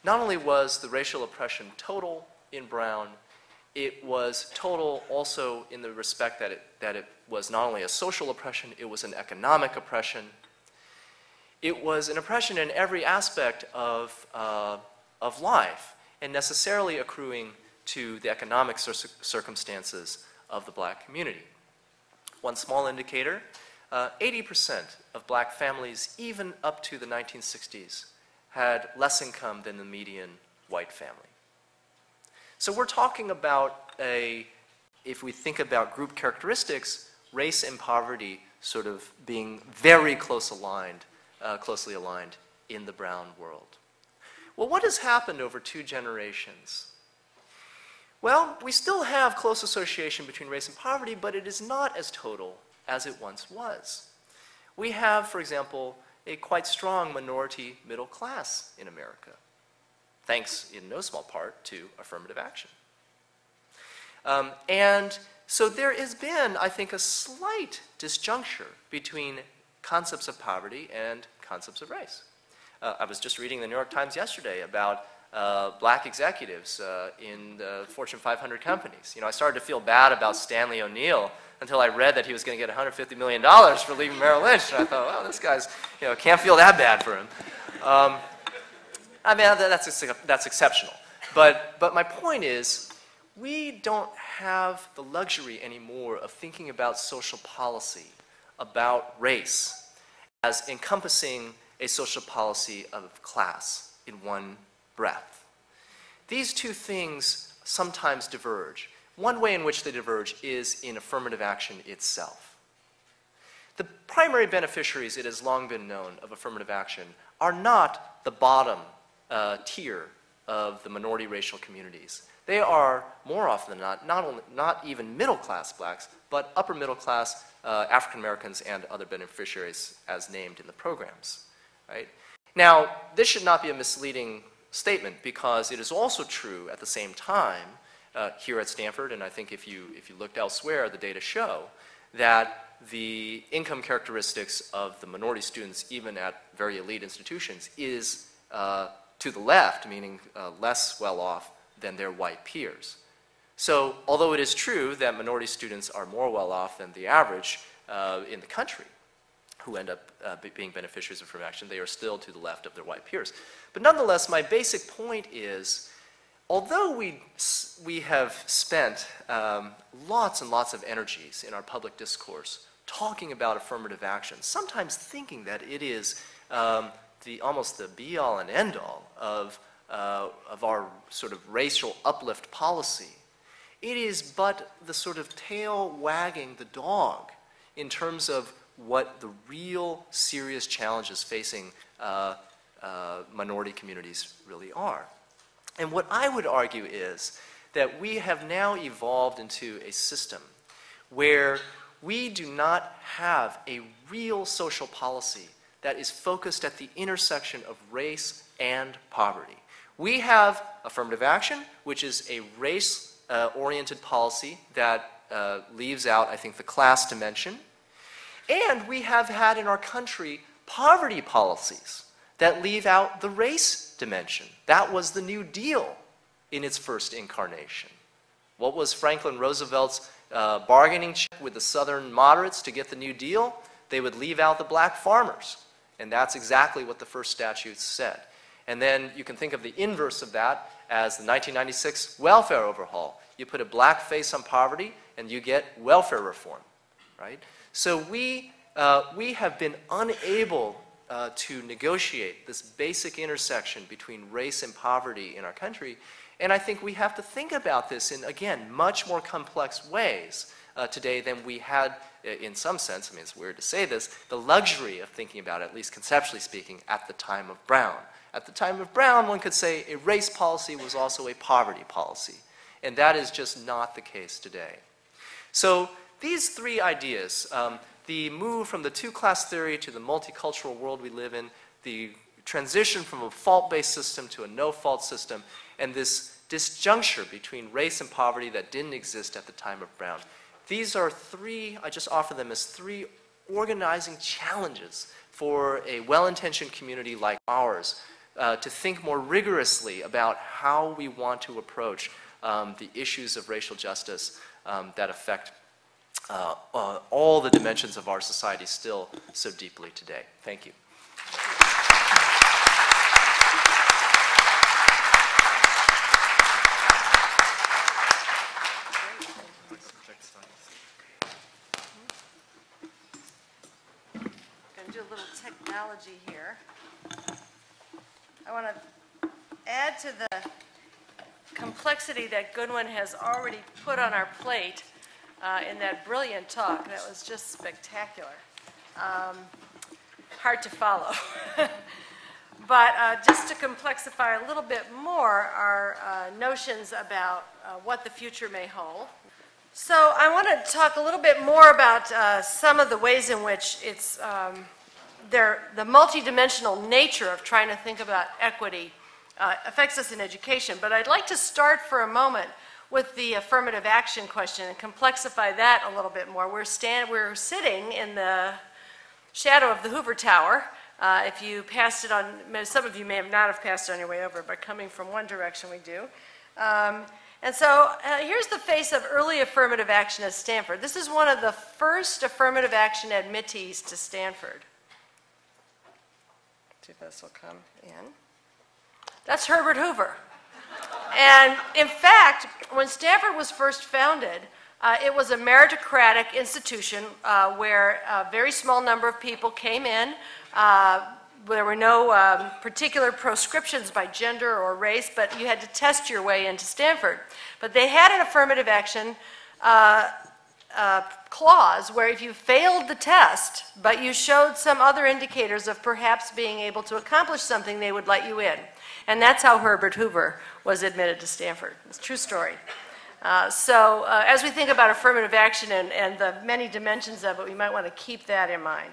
Not only was the racial oppression total in Brown, it was total also in the respect that it, that it was not only a social oppression, it was an economic oppression. It was an oppression in every aspect of, uh, of life, and necessarily accruing to the economic cir- circumstances of the black community. One small indicator uh, 80% of black families, even up to the 1960s, had less income than the median white family. So we're talking about a, if we think about group characteristics, race and poverty sort of being very close aligned, uh, closely aligned in the brown world. Well, what has happened over two generations? Well, we still have close association between race and poverty, but it is not as total as it once was. We have, for example, a quite strong minority middle class in America, thanks in no small part to affirmative action. Um, and so there has been, I think, a slight disjuncture between concepts of poverty and concepts of race. Uh, I was just reading the New York Times yesterday about uh, black executives uh, in the Fortune 500 companies. You know, I started to feel bad about Stanley O'Neill until I read that he was going to get $150 million for leaving Merrill Lynch. And I thought, well, this guy's, you know, can't feel that bad for him. Um, I mean, that's, that's exceptional. But, but my point is, we don't have the luxury anymore of thinking about social policy, about race, as encompassing a social policy of class in one breath. These two things sometimes diverge. One way in which they diverge is in affirmative action itself. The primary beneficiaries, it has long been known, of affirmative action are not the bottom uh, tier of the minority racial communities. They are more often than not, not, only, not even middle class blacks, but upper middle class uh, African Americans and other beneficiaries as named in the programs. Right? Now, this should not be a misleading statement because it is also true at the same time uh, here at Stanford, and I think if you, if you looked elsewhere, the data show that the income characteristics of the minority students, even at very elite institutions, is uh, to the left, meaning uh, less well off than their white peers. So, although it is true that minority students are more well off than the average uh, in the country, who end up uh, being beneficiaries of affirmative action, they are still to the left of their white peers. But nonetheless, my basic point is although we, we have spent um, lots and lots of energies in our public discourse talking about affirmative action, sometimes thinking that it is um, the, almost the be all and end all of, uh, of our sort of racial uplift policy. It is but the sort of tail wagging the dog in terms of what the real serious challenges facing uh, uh, minority communities really are. And what I would argue is that we have now evolved into a system where we do not have a real social policy that is focused at the intersection of race and poverty. We have affirmative action, which is a race uh, oriented policy that uh, leaves out, I think, the class dimension. And we have had in our country poverty policies that leave out the race dimension. That was the New Deal in its first incarnation. What was Franklin Roosevelt's uh, bargaining chip with the Southern moderates to get the New Deal? They would leave out the black farmers. And that's exactly what the first statutes said. And then you can think of the inverse of that as the 1996 welfare overhaul. You put a black face on poverty and you get welfare reform, right? So we, uh, we have been unable uh, to negotiate this basic intersection between race and poverty in our country. And I think we have to think about this in, again, much more complex ways uh, today than we had, uh, in some sense, I mean, it's weird to say this, the luxury of thinking about it, at least conceptually speaking, at the time of Brown. At the time of Brown, one could say a race policy was also a poverty policy. And that is just not the case today. So these three ideas, um, the move from the two-class theory to the multicultural world we live in, the transition from a fault-based system to a no-fault system, and this disjuncture between race and poverty that didn't exist at the time of Brown. These are three, I just offer them as three organizing challenges for a well-intentioned community like ours uh, to think more rigorously about how we want to approach um, the issues of racial justice um, that affect uh, uh, all the dimensions of our society still so deeply today. Thank you. Going to do a little technology here. I want to to the complexity that Goodwin has already put on our plate uh, in that brilliant talk. That was just spectacular. Um, hard to follow. but uh, just to complexify a little bit more our uh, notions about uh, what the future may hold. So I want to talk a little bit more about uh, some of the ways in which it's um, the multidimensional nature of trying to think about equity uh, affects us in education. But I'd like to start for a moment with the affirmative action question and complexify that a little bit more. We're, stand, we're sitting in the shadow of the Hoover Tower Uh, if you passed it on, some of you may have not have passed it on your way over, but coming from one direction, we do. Um, and so uh, here's the face of early affirmative action at Stanford. This is one of the first affirmative action admittees to Stanford. See if this will come in. That's Herbert Hoover. And in fact, when Stanford was first founded, uh, it was a meritocratic institution uh, where a very small number of people came in. Uh, there were no um, particular proscriptions by gender or race, but you had to test your way into Stanford. But they had an affirmative action uh, uh, clause where if you failed the test, but you showed some other indicators of perhaps being able to accomplish something, they would let you in. And that's how Herbert Hoover was admitted to Stanford. It's a true story. Uh, so, uh, as we think about affirmative action and, and, the many dimensions of it, we might want to keep that in mind.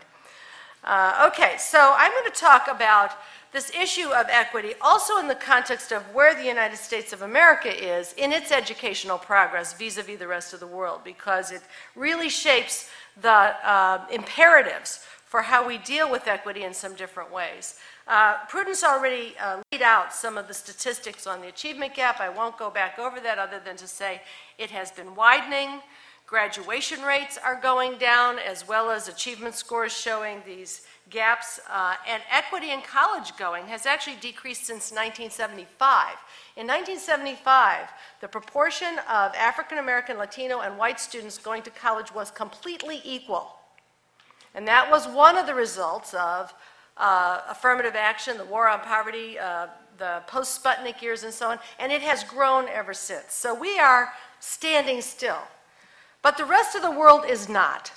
Uh, okay, so I'm going to talk about this issue of equity also in the context of where the United States of America is in its educational progress vis a vis the rest of the world, because it really shapes the uh, imperatives for how we deal with equity in some different ways. Uh, Prudence already uh, laid out some of the statistics on the achievement gap. I won't go back over that other than to say it has been widening. Graduation rates are going down, as well as achievement scores showing these gaps. Uh, and equity in college going has actually decreased since 1975. In 1975, the proportion of African American, Latino, and white students going to college was completely equal. And that was one of the results of uh, affirmative action, the war on poverty, uh, the post Sputnik years, and so on. And it has grown ever since. So we are standing still. But the rest of the world is not.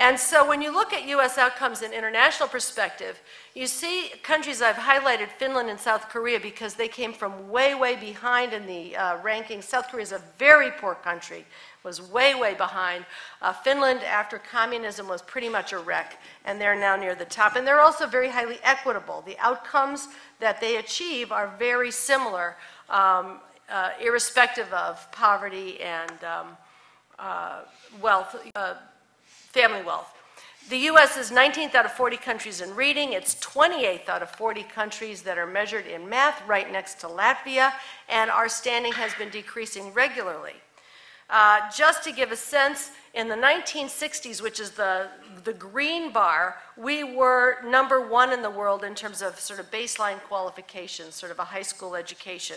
And so when you look at U.S. outcomes in international perspective, you see countries I've highlighted, Finland and South Korea, because they came from way, way behind in the uh, rankings. South Korea is a very poor country, was way, way behind. Uh, Finland, after communism, was pretty much a wreck, and they're now near the top. And they're also very highly equitable. The outcomes that they achieve are very similar, um, uh, irrespective of poverty and um, uh, wealth, uh, family wealth. The US is 19th out of 40 countries in reading. It's 28th out of 40 countries that are measured in math, right next to Latvia, and our standing has been decreasing regularly. Uh, just to give a sense, in the 1960s, which is the, the green bar, we were number one in the world in terms of sort of baseline qualifications, sort of a high school education.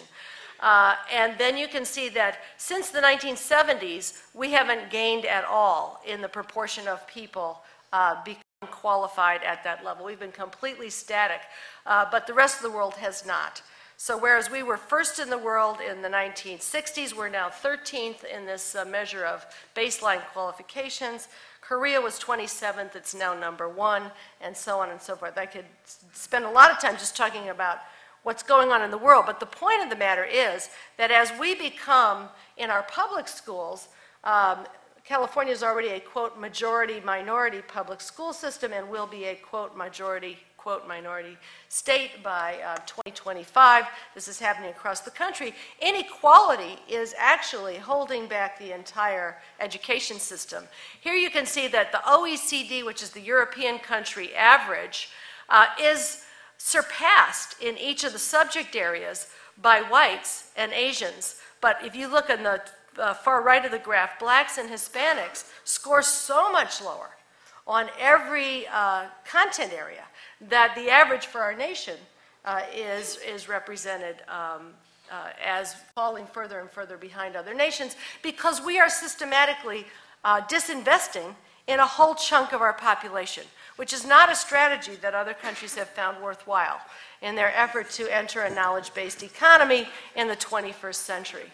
Uh, and then you can see that since the 1970s, we haven't gained at all in the proportion of people uh, becoming qualified at that level. We've been completely static, uh, but the rest of the world has not. So, whereas we were first in the world in the 1960s, we're now 13th in this uh, measure of baseline qualifications. Korea was 27th, it's now number one, and so on and so forth. I could spend a lot of time just talking about what's going on in the world. But the point of the matter is that as we become in our public schools, um, California is already a quote majority minority public school system and will be a quote majority quote minority state by uh, 2025. This is happening across the country. Inequality is actually holding back the entire education system. Here you can see that the OECD, which is the European country average, uh, is surpassed in each of the subject areas by whites and Asians. But if you look on the uh, far right of the graph, blacks and Hispanics score so much lower on every uh, content area that the average for our nation uh, is, is represented um, uh, as falling further and further behind other nations because we are systematically uh, disinvesting in a whole chunk of our population which is not a strategy that other countries have found worthwhile in their effort to enter a knowledge based economy in the 21st century.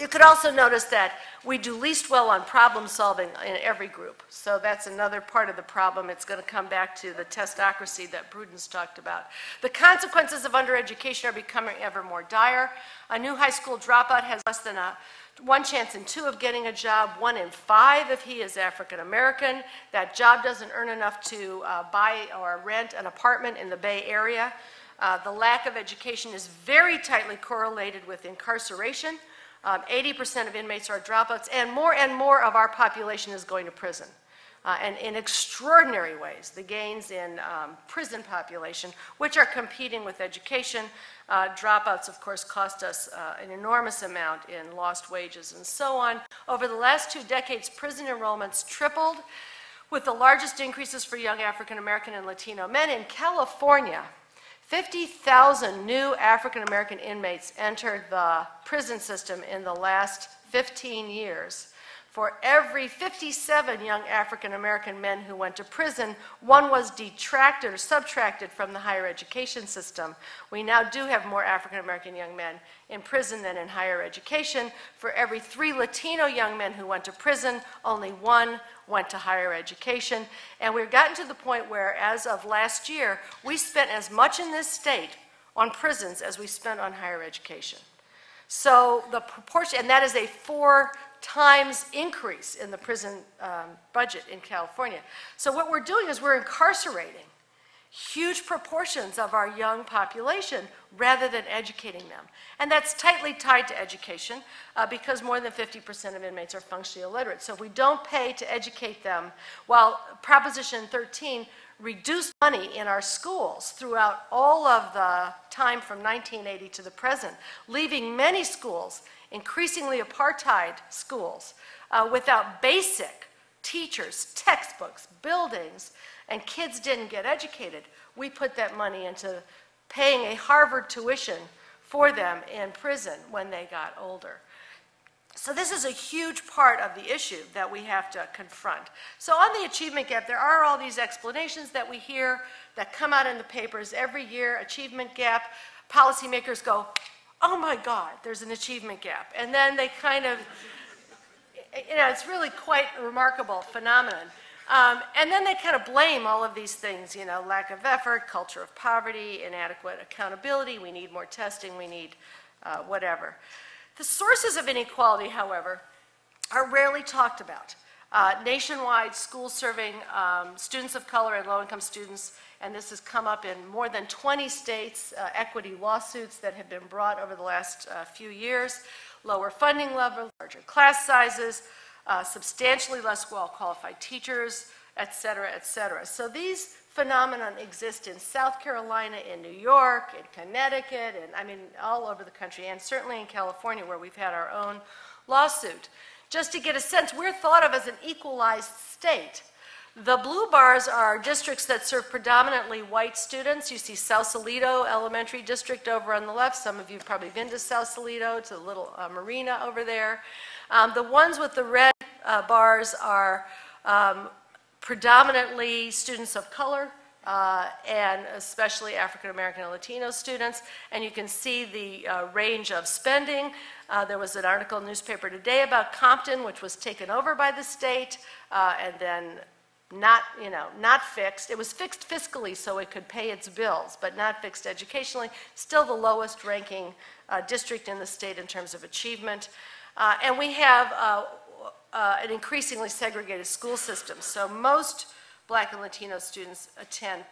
You could also notice that we do least well on problem solving in every group. So that's another part of the problem. It's going to come back to the testocracy that Prudence talked about. The consequences of undereducation are becoming ever more dire. A new high school dropout has less than a one chance in two of getting a job, one in five if he is African American. That job doesn't earn enough to uh, buy or rent an apartment in the Bay Area. Uh, the lack of education is very tightly correlated with incarceration. Um, 80% of inmates are dropouts, and more and more of our population is going to prison. uh, and in extraordinary ways, the gains in um, prison population, which are competing with education. Uh, dropouts, of course, cost us uh, an enormous amount in lost wages and so on. Over the last two decades, prison enrollments tripled, with the largest increases for young African American and Latino men. In California, 50,000 new African American inmates entered the prison system in the last 15 years. For every 57 young African American men who went to prison, one was detracted or subtracted from the higher education system. We now do have more African American young men in prison than in higher education. For every three Latino young men who went to prison, only one went to higher education. And we've gotten to the point where, as of last year, we spent as much in this state on prisons as we spent on higher education. So the proportion, and that is a four times increase in the prison um, budget in California. So what we're doing is we're incarcerating huge proportions of our young population rather than educating them. And that's tightly tied to education uh, because more than 50% of inmates are functionally illiterate. So if we don't pay to educate them, while Proposition 13 reduced money in our schools throughout all of the time from 1980 to the present, leaving many schools increasingly apartheid schools uh, without basic teachers, textbooks, buildings, and kids didn't get educated, we put that money into paying a Harvard tuition for them in prison when they got older. So this is a huge part of the issue that we have to confront. So on the achievement gap, there are all these explanations that we hear that come out in the papers every year, achievement gap. Policymakers go, oh my God, there's an achievement gap. And then they kind of, you know, it's really quite a remarkable phenomenon. Um, and then they kind of blame all of these things, you know, lack of effort, culture of poverty, inadequate accountability, we need more testing, we need uh, whatever. The sources of inequality, however, are rarely talked about. Uh, nationwide, schools serving um, students of color and low income students and this has come up in more than 20 states, uh, equity lawsuits that have been brought over the last uh, few years, lower funding levels, larger class sizes, uh, substantially less well qualified teachers, et cetera, et cetera. So these phenomenon exist in South Carolina, in New York, in Connecticut, and I mean all over the country, and certainly in California where we've had our own lawsuit. Just to get a sense, we're thought of as an equalized state. The blue bars are districts that serve predominantly white students. You see Sausalito Elementary District over on the left. Some of you have probably been to Sausalito, to the little uh, marina over there. Um, the ones with the red uh, bars are um, predominantly students of color. Uh, and especially African American and Latino students. And you can see the uh, range of spending. Uh, there was an article in the newspaper today about Compton, which was taken over by the state, uh, and then not, you know, not fixed. It was fixed fiscally so it could pay its bills, but not fixed educationally. Still the lowest ranking uh, district in the state in terms of achievement. Uh, and we have uh, uh an increasingly segregated school system. So most black and Latino students attend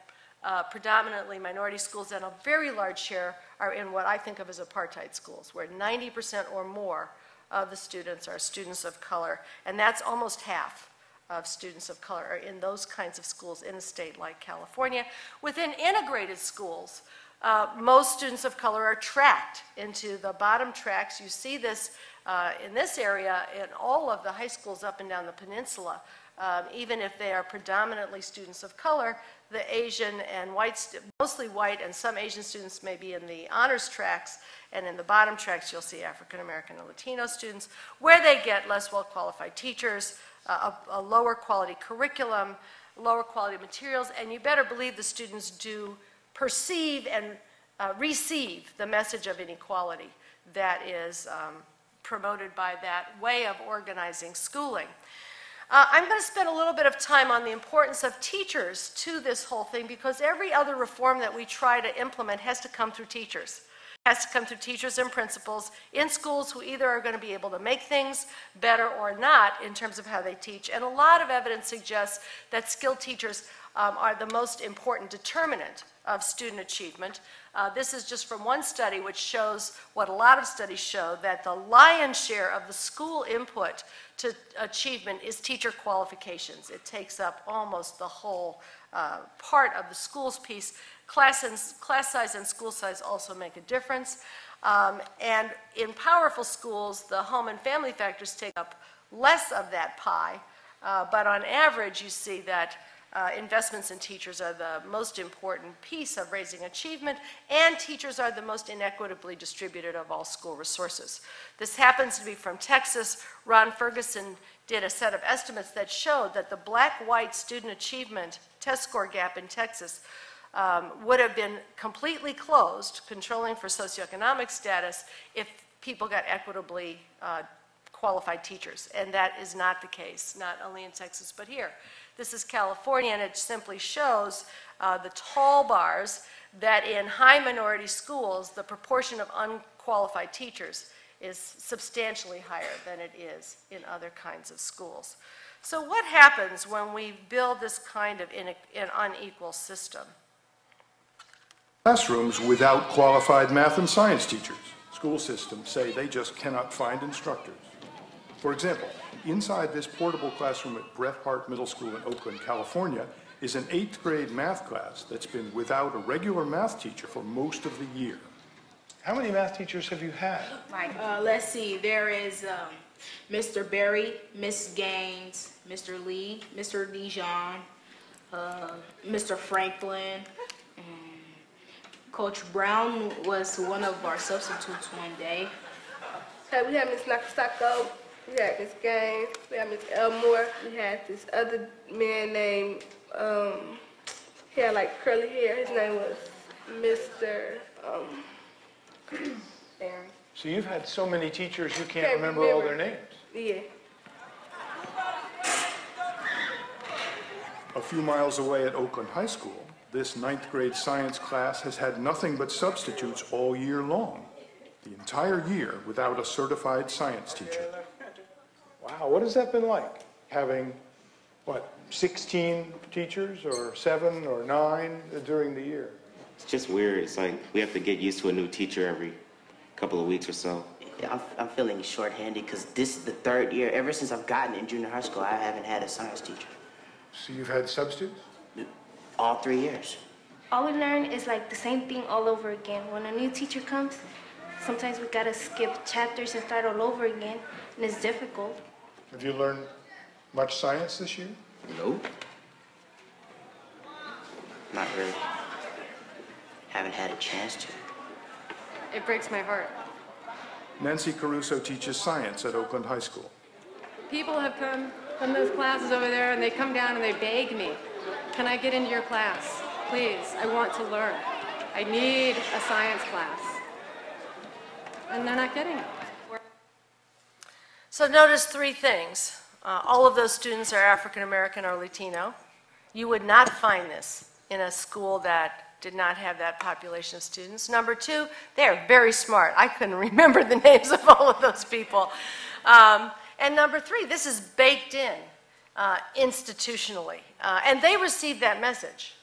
uh, predominantly minority schools, and a very large share are in what I think of as apartheid schools, where 90% or more of the students are students of color, and that's almost half of students of color are in those kinds of schools in a state like California. Within integrated schools, uh, most students of color are tracked into the bottom tracks. You see this uh, in this area in all of the high schools up and down the peninsula. Um, even if they are predominantly students of color, the Asian and white, mostly white, and some Asian students may be in the honors tracks, and in the bottom tracks you'll see African American and Latino students, where they get less well qualified teachers, a, a lower quality curriculum, lower quality materials, and you better believe the students do perceive and uh, receive the message of inequality that is um, promoted by that way of organizing schooling. Uh, I'm going to spend a little bit of time on the importance of teachers to this whole thing because every other reform that we try to implement has to come through teachers. has to come through teachers and principals in schools who either are going to be able to make things better or not in terms of how they teach. And a lot of evidence suggests that skilled teachers um, are the most important determinant of student achievement. Uh, this is just from one study which shows what a lot of studies show that the lion's share of the school input to achievement is teacher qualifications. It takes up almost the whole uh, part of the schools piece. Class, and, class size and school size also make a difference. Um, and in powerful schools, the home and family factors take up less of that pie. Uh, but on average, you see that uh, investments in teachers are the most important piece of raising achievement, and teachers are the most inequitably distributed of all school resources. This happens to be from Texas. Ron Ferguson did a set of estimates that showed that the black white student achievement test score gap in Texas um, would have been completely closed, controlling for socioeconomic status, if people got equitably uh, qualified teachers. And that is not the case, not only in Texas, but here. This is California, and it simply shows uh, the tall bars that in high minority schools, the proportion of unqualified teachers is substantially higher than it is in other kinds of schools. So, what happens when we build this kind of an unequal system? Classrooms without qualified math and science teachers. School systems say they just cannot find instructors. For example, inside this portable classroom at Bret Harte Middle School in Oakland, California, is an eighth grade math class that's been without a regular math teacher for most of the year. How many math teachers have you had? Uh, let's see, there is um, Mr. Berry, Miss Gaines, Mr. Lee, Mr. Dijon, uh, Mr. Franklin. Um, Coach Brown was one of our substitutes one day. So we have Miss Nakasako, we had Miss Gaines, we had Miss Elmore, we had this other man named, um, he had like curly hair, his name was Mr. Um, Barry. So you've had so many teachers you can't Can't remember all their names. Yeah. A few miles away at Oakland High School, this ninth grade science class has had nothing but substitutes all year long. The entire year without a certified science teacher. Wow, what has that been like? Having, what, 16 teachers or seven or nine during the year? It's just weird. It's like we have to get used to a new teacher every couple of weeks or so. Yeah, I'm, I'm feeling shorthanded because this is the third year. Ever since I've gotten in junior high school, I haven't had a science teacher. So you've had substitutes? All three years. All we learn is like the same thing all over again. When a new teacher comes, sometimes we gotta skip chapters and start all over again, and it's difficult. Have you learned much science this year? Nope. Not really. Haven't had a chance to. It breaks my heart. Nancy Caruso teaches science at Oakland High School. People have come from those classes over there and they come down and they beg me, can I get into your class? Please, I want to learn. I need a science class. And they're not getting it. So notice three things. Uh, all of those students are African American or Latino. You would not find this in a school that did not have that population of students. Number two, they are very smart. I couldn't remember the names of all of those people. Um, and number three, this is baked in uh, institutionally. Uh, and they receive that message.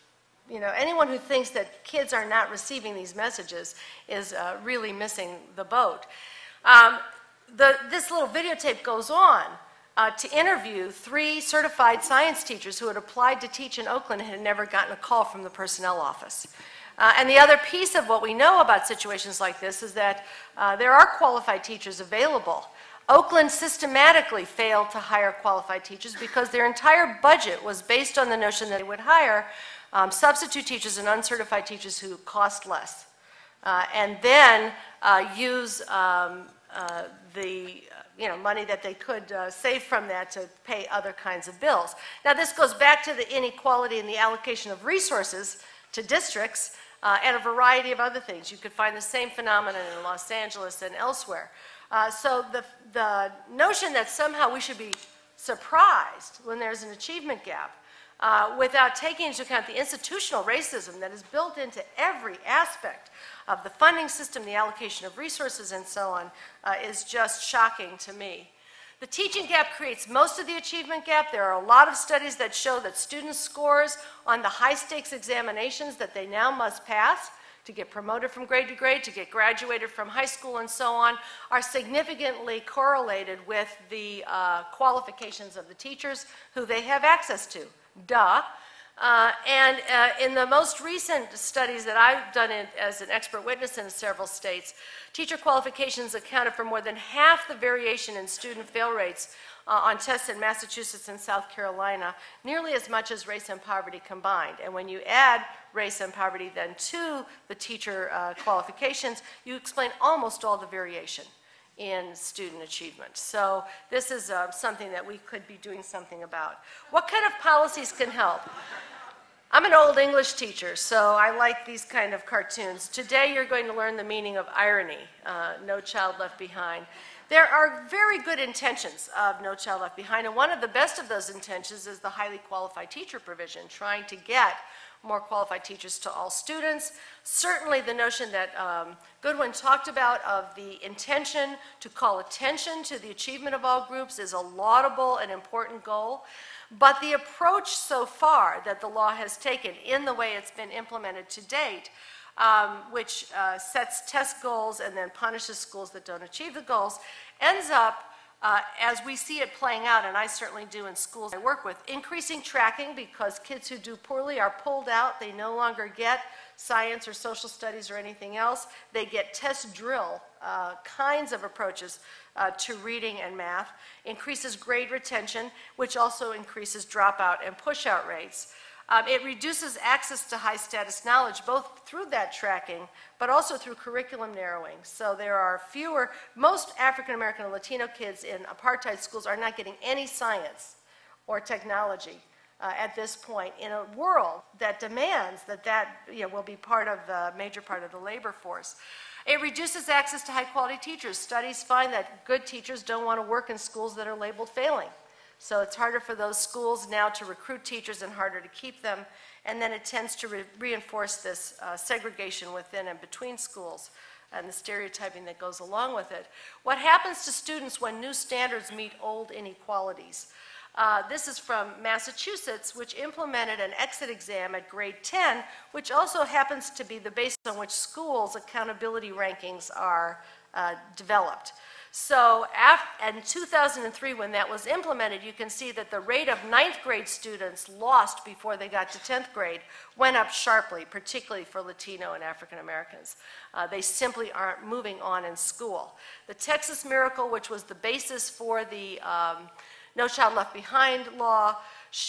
You know, anyone who thinks that kids are not receiving these messages is uh, really missing the boat. Um, the, this little videotape goes on uh, to interview three certified science teachers who had applied to teach in Oakland and had never gotten a call from the personnel office. Uh, and the other piece of what we know about situations like this is that uh, there are qualified teachers available. Oakland systematically failed to hire qualified teachers because their entire budget was based on the notion that they would hire um, substitute teachers and uncertified teachers who cost less. Uh, and then uh, use um, uh, the you know, money that they could uh, save from that to pay other kinds of bills. Now, this goes back to the inequality in the allocation of resources to districts uh, and a variety of other things. You could find the same phenomenon in Los Angeles and elsewhere. Uh, so the, the notion that somehow we should be surprised when there's an achievement gap uh, without taking into account the institutional racism that is built into every aspect of the funding system, the allocation of resources, and so on, uh, is just shocking to me. The teaching gap creates most of the achievement gap. There are a lot of studies that show that students' scores on the high stakes examinations that they now must pass to get promoted from grade to grade, to get graduated from high school, and so on, are significantly correlated with the uh, qualifications of the teachers who they have access to. Duh. Uh, and uh, in the most recent studies that I've done in, as an expert witness in several states, teacher qualifications accounted for more than half the variation in student fail rates uh, on tests in Massachusetts and South Carolina, nearly as much as race and poverty combined. And when you add race and poverty then to the teacher uh, qualifications, you explain almost all the variation in student achievement. So this is uh, something that we could be doing something about. What kind of policies can help? I'm an old English teacher, so I like these kind of cartoons. Today you're going to learn the meaning of irony, uh, No Child Left Behind. There are very good intentions of No Child Left Behind, and one of the best of those intentions is the highly qualified teacher provision, trying to get more qualified teachers to all students. Certainly, the notion that um, Goodwin talked about of the intention to call attention to the achievement of all groups is a laudable and important goal. But the approach so far that the law has taken in the way it's been implemented to date, um, which uh, sets test goals and then punishes schools that don't achieve the goals, ends up uh, as we see it playing out, and I certainly do in schools I work with, increasing tracking because kids who do poorly are pulled out. They no longer get science or social studies or anything else. They get test drill uh, kinds of approaches uh, to reading and math, increases grade retention, which also increases dropout and pushout rates. Um, it reduces access to high status knowledge, both through that tracking, but also through curriculum narrowing. So there are fewer, most African American and Latino kids in apartheid schools are not getting any science or technology. Uh, at this point, in a world that demands that that you know, will be part of the major part of the labor force. It reduces access to high quality teachers. Studies find that good teachers don't want to work in schools that are labeled failing. So it's harder for those schools now to recruit teachers and harder to keep them. And then it tends to re- reinforce this uh, segregation within and between schools and the stereotyping that goes along with it. What happens to students when new standards meet old inequalities? Uh, this is from Massachusetts, which implemented an exit exam at grade 10, which also happens to be the basis on which schools' accountability rankings are uh, developed. So in 2003, when that was implemented, you can see that the rate of ninth grade students lost before they got to 10th grade went up sharply, particularly for Latino and African Americans. Uh, they simply aren't moving on in school. The Texas Miracle, which was the basis for the um, No Child Left Behind law,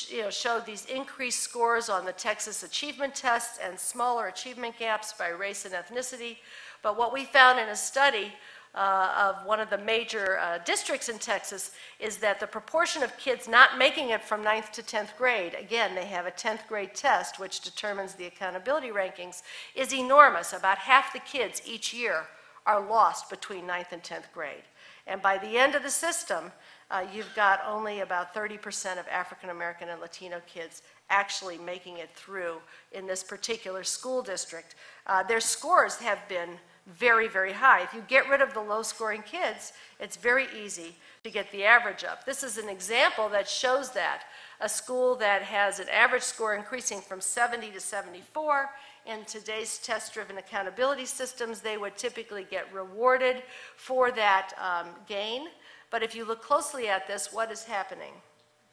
you know, showed these increased scores on the Texas achievement tests and smaller achievement gaps by race and ethnicity. But what we found in a study uh, of one of the major uh, districts in Texas is that the proportion of kids not making it from 9th to 10th grade, again, they have a 10th grade test which determines the accountability rankings, is enormous. About half the kids each year are lost between 9th and 10th grade. And by the end of the system, uh, you've got only about 30% of African American and Latino kids actually making it through in this particular school district. Uh, their scores have been very, very high. If you get rid of the low scoring kids, it's very easy to get the average up. This is an example that shows that. A school that has an average score increasing from 70 to 74. In today's test driven accountability systems, they would typically get rewarded for that um, gain. But if you look closely at this, what is happening?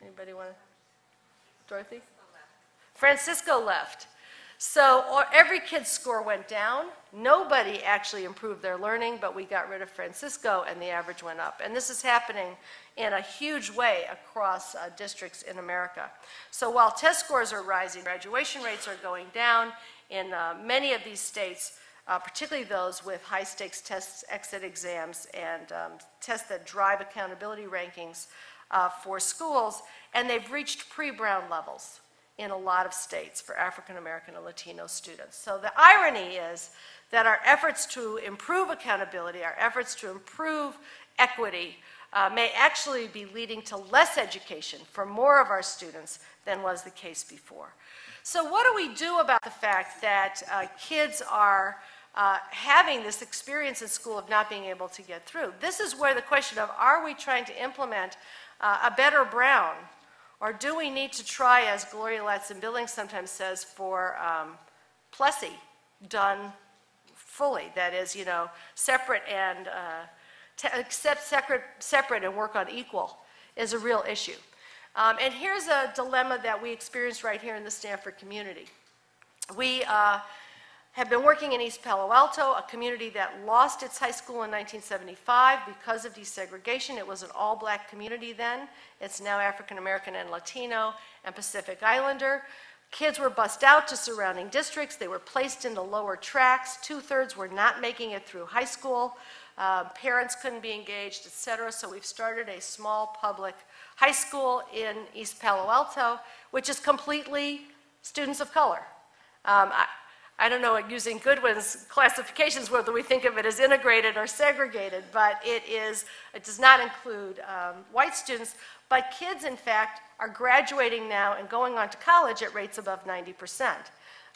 Anybody want to? Dorothy? Francisco left. So every kid's score went down. Nobody actually improved their learning, but we got rid of Francisco and the average went up. And this is happening in a huge way across uh, districts in America. So while test scores are rising, graduation rates are going down in uh, many of these states, uh, particularly those with high stakes tests, exit exams, and um, tests that drive accountability rankings uh, for schools, and they've reached pre Brown levels in a lot of states for African American and Latino students. So the irony is that our efforts to improve accountability, our efforts to improve equity, uh, may actually be leading to less education for more of our students than was the case before. So, what do we do about the fact that uh, kids are uh, having this experience in school of not being able to get through? This is where the question of are we trying to implement uh, a better Brown, or do we need to try, as Gloria Ladson Billings sometimes says, for um, Plessy done fully? That is, you know, separate and uh, accept separate, separate and work on equal is a real issue. Um, and here's a dilemma that we experienced right here in the Stanford community. We uh, have been working in East Palo Alto, a community that lost its high school in 1975 because of desegregation. It was an all black community then. It's now African American and Latino and Pacific Islander. Kids were bussed out to surrounding districts. They were placed in the lower tracks. Two thirds were not making it through high school. Uh, parents couldn't be engaged, et cetera. So we've started a small public high school in East Palo Alto, which is completely students of color. Um, I, I don't know, using Goodwin's classifications, whether we think of it as integrated or segregated, but it is, it does not include um, white students. But kids, in fact, are graduating now and going on to college at rates above 90%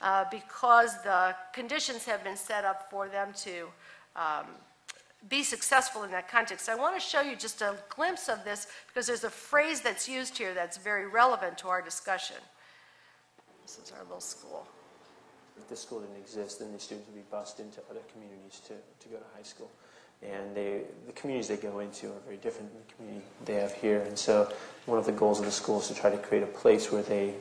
uh, because the conditions have been set up for them to um, be successful in that context. I want to show you just a glimpse of this because there's a phrase that's used here that's very relevant to our discussion. This is our little school. If the school didn't exist, then the students would be bused into other communities to, to go to high school. And they, the communities they go into are very different than the community they have here. And so one of the goals of the school is to try to create a place where they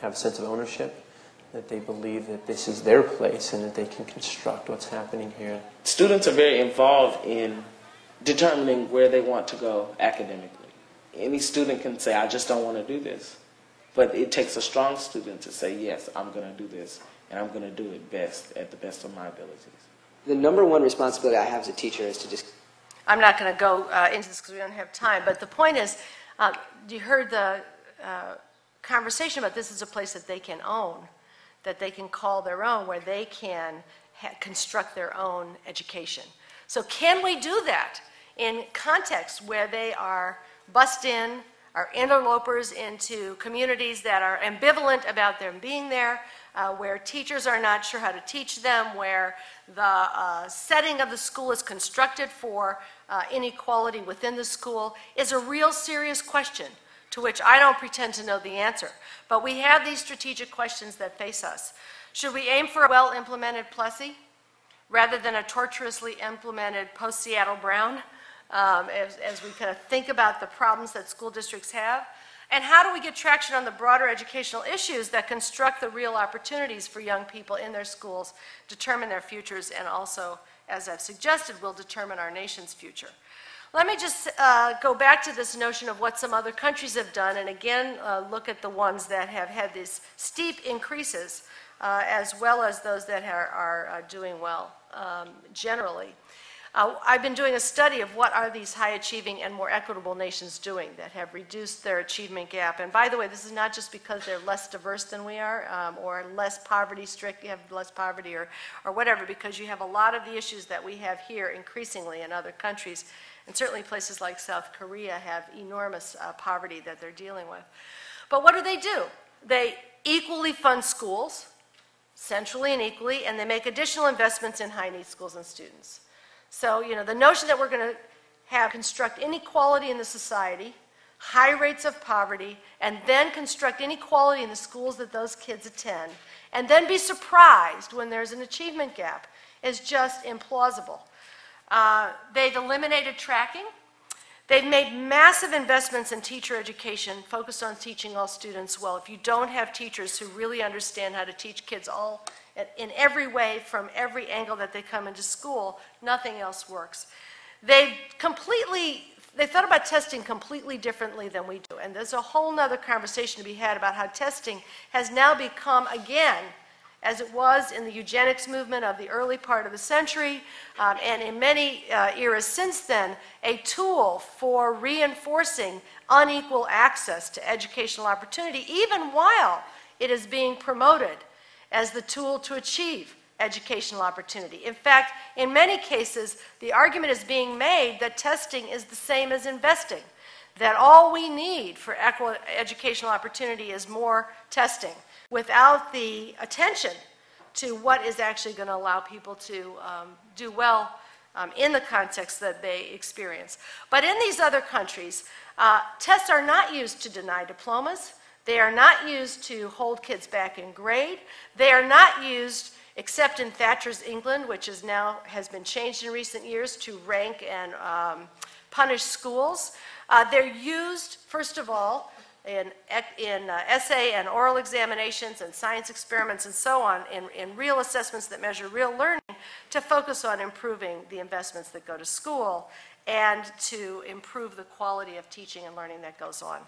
have a sense of ownership that they believe that this is their place and that they can construct what's happening here. Students are very involved in determining where they want to go academically. Any student can say, I just don't want to do this. But it takes a strong student to say, yes, I'm going to do this, and I'm going to do it best at the best of my abilities. The number one responsibility I have as a teacher is to just. I'm not going to go uh, into this because we don't have time, but the point is, uh, you heard the uh, conversation about this is a place that they can own that they can call their own, where they can ha- construct their own education. So, can we do that in contexts where they are bussed in, are interlopers into communities that are ambivalent about them being there, uh, where teachers are not sure how to teach them, where the uh, setting of the school is constructed for uh, inequality within the school, is a real serious question to which I don't pretend to know the answer. But we have these strategic questions that face us. Should we aim for a well implemented Plessy rather than a tortuously implemented post Seattle Brown um, as, as we kind of think about the problems that school districts have? And how do we get traction on the broader educational issues that construct the real opportunities for young people in their schools, determine their futures, and also, as I've suggested, will determine our nation's future? Let me just uh, go back to this notion of what some other countries have done, and again, uh, look at the ones that have had these steep increases, uh, as well as those that are, are uh, doing well um, generally. Uh, I've been doing a study of what are these high achieving and more equitable nations doing that have reduced their achievement gap. And by the way, this is not just because they're less diverse than we are um, or less poverty strict, you have less poverty or, or whatever, because you have a lot of the issues that we have here increasingly in other countries and certainly places like South Korea have enormous uh, poverty that they're dealing with. But what do they do? They equally fund schools, centrally and equally, and they make additional investments in high need schools and students. So, you know, the notion that we're going to have construct inequality in the society, high rates of poverty, and then construct inequality in the schools that those kids attend, and then be surprised when there's an achievement gap is just implausible. Uh, they've eliminated tracking. They've made massive investments in teacher education, focused on teaching all students well. If you don't have teachers who really understand how to teach kids all in every way from every angle that they come into school, nothing else works. They've completely they thought about testing completely differently than we do. And there's a whole other conversation to be had about how testing has now become, again, as it was in the eugenics movement of the early part of the century, um, and in many uh, eras since then, a tool for reinforcing unequal access to educational opportunity, even while it is being promoted as the tool to achieve educational opportunity. In fact, in many cases, the argument is being made that testing is the same as investing, that all we need for educational opportunity is more testing without the attention to what is actually going to allow people to um, do well um, in the context that they experience. But in these other countries, uh, tests are not used to deny diplomas. They are not used to hold kids back in grade. They are not used, except in Thatcher's England, which is now has been changed in recent years to rank and um, punish schools. Uh, they're used, first of all, in, in uh, essay and oral examinations and science experiments and so on, in, in real assessments that measure real learning, to focus on improving the investments that go to school and to improve the quality of teaching and learning that goes on.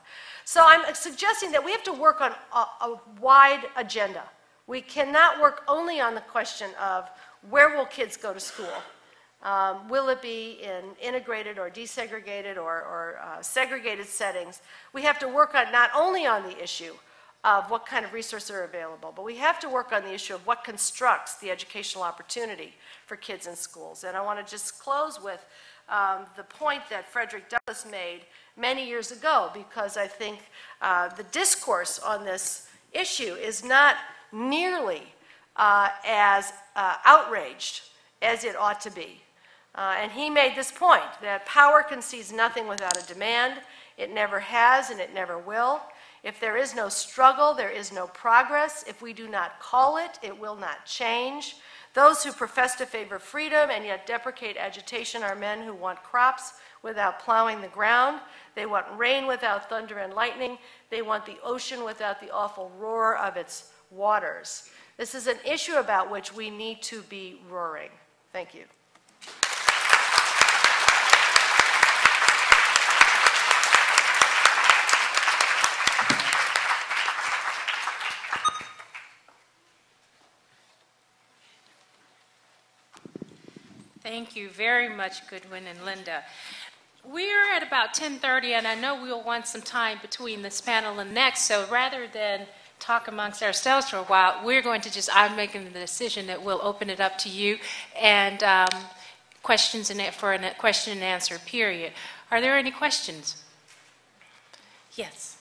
So I'm suggesting that we have to work on a, a wide agenda. We cannot work only on the question of where will kids go to school? Um, will it be in integrated or desegregated or, or uh, segregated settings? We have to work on not only on the issue of what kind of resources are available, but we have to work on the issue of what constructs the educational opportunity for kids in schools. And I want to just close with um, the point that Frederick Douglass made many years ago, because I think uh, the discourse on this issue is not nearly uh, as uh, outraged as it ought to be. Uh, and he made this point that power concedes nothing without a demand. It never has and it never will. If there is no struggle, there is no progress. If we do not call it, it will not change. Those who profess to favor freedom and yet deprecate agitation are men who want crops without plowing the ground. They want rain without thunder and lightning. They want the ocean without the awful roar of its waters. This is an issue about which we need to be roaring. Thank you. Thank you very much, Goodwin and Linda. We're at about 10:30, and I know we'll want some time between this panel and next. So rather than talk amongst ourselves for a while, we're going to just I'm making the decision that we'll open it up to you and um, questions for a question and answer period. Are there any questions? Yes.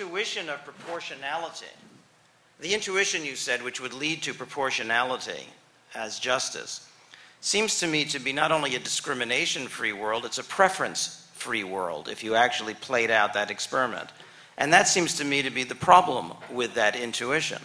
Intuition of proportionality. The intuition you said, which would lead to proportionality as justice, seems to me to be not only a discrimination free world, it's a preference free world if you actually played out that experiment. And that seems to me to be the problem with that intuition,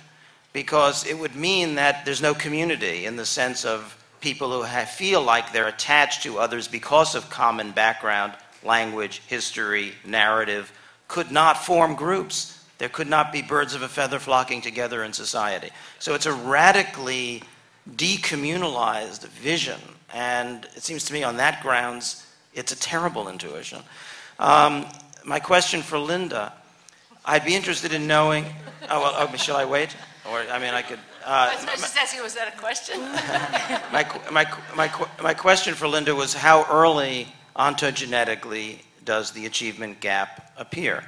because it would mean that there's no community in the sense of people who have, feel like they're attached to others because of common background, language, history, narrative, could not form groups. There could not be birds of a feather flocking together in society. So it's a radically decommunalized vision. And it seems to me on that grounds, it's a terrible intuition. Um, my question for Linda I'd be interested in knowing. Oh, well, oh, shall I wait? Or, I mean, I could. Uh, I was just asking, was that a question? my, my, my, my question for Linda was how early ontogenetically does the achievement gap appear?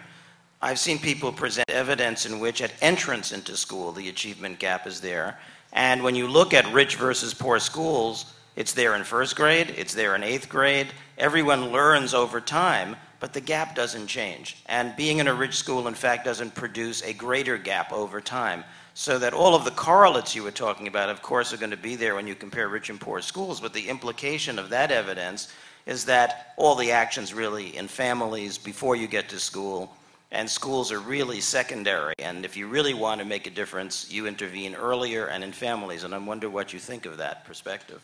I've seen people present evidence in which at entrance into school the achievement gap is there. And when you look at rich versus poor schools, it's there in first grade, it's there in eighth grade. Everyone learns over time, but the gap doesn't change. And being in a rich school, in fact, doesn't produce a greater gap over time. So that all of the correlates you were talking about, of course, are going to be there when you compare rich and poor schools, but the implication of that evidence is that all the actions really in families before you get to school and schools are really secondary. And if you really want to make a difference, you intervene earlier and in families. And I wonder what you think of that perspective.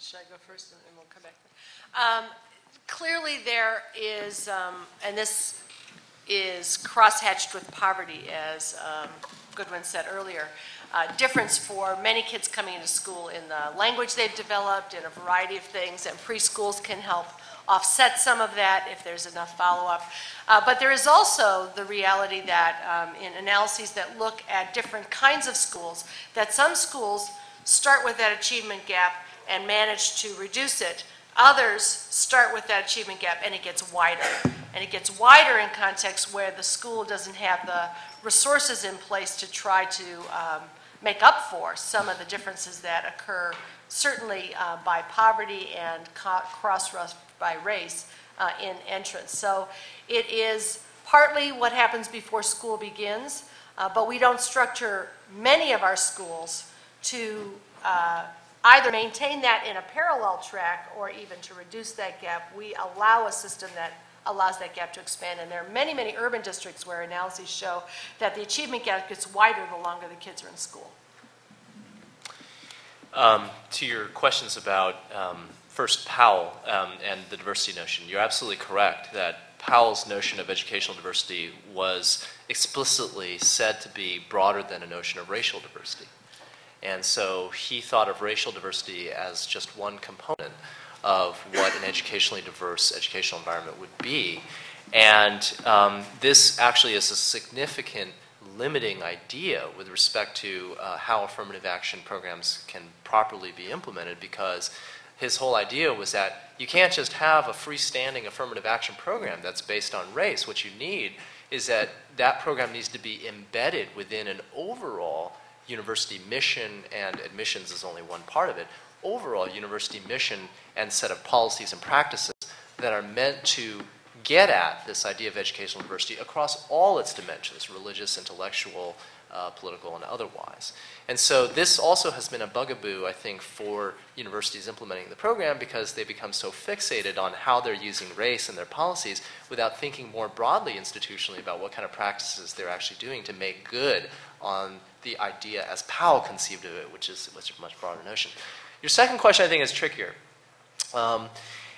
Should I go first and we'll come back? Um, clearly, there is, um, and this is crosshatched with poverty, as um, Goodwin said earlier. Uh, difference for many kids coming into school in the language they've developed, in a variety of things, and preschools can help offset some of that if there's enough follow-up. Uh, but there is also the reality that um, in analyses that look at different kinds of schools, that some schools start with that achievement gap and manage to reduce it. Others start with that achievement gap and it gets wider. And it gets wider in contexts where the school doesn't have the resources in place to try to um, make up for some of the differences that occur, certainly uh, by poverty and cross by race uh, in entrance. So it is partly what happens before school begins, uh, but we don't structure many of our schools to uh, either maintain that in a parallel track or even to reduce that gap. We allow a system that allows that gap to expand. And there are many, many urban districts where analyses show that the achievement gap gets wider the longer the kids are in school. Um, to your questions about um, first Powell um, and the diversity notion, you're absolutely correct that Powell's notion of educational diversity was explicitly said to be broader than a notion of racial diversity. And so he thought of racial diversity as just one component of what an educationally diverse educational environment would be. And um, this actually is a significant limiting idea with respect to uh, how affirmative action programs can properly be implemented because his whole idea was that you can't just have a freestanding affirmative action program that's based on race. What you need is that that program needs to be embedded within an overall university mission, and admissions is only one part of it, overall university mission and set of policies and practices that are meant to get at this idea of educational diversity across all its dimensions religious, intellectual, uh, political, and otherwise. And so this also has been a bugaboo, I think, for universities implementing the program because they become so fixated on how they're using race in their policies without thinking more broadly institutionally about what kind of practices they're actually doing to make good on the idea as Powell conceived of it, which is, which is a much broader notion. Your second question, I think, is trickier. Um,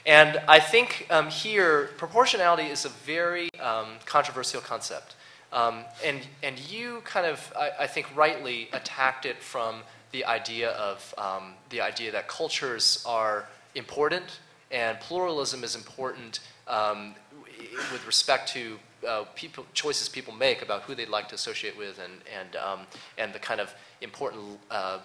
and I think um, here, proportionality is a very um, controversial concept. Um, and, and you kind of, I, I, think, rightly attacked it from the idea of um, the idea that cultures are important and pluralism is important um, with respect to uh, people, choices people make about who they'd like to associate with and, and, um, and the kind of important uh,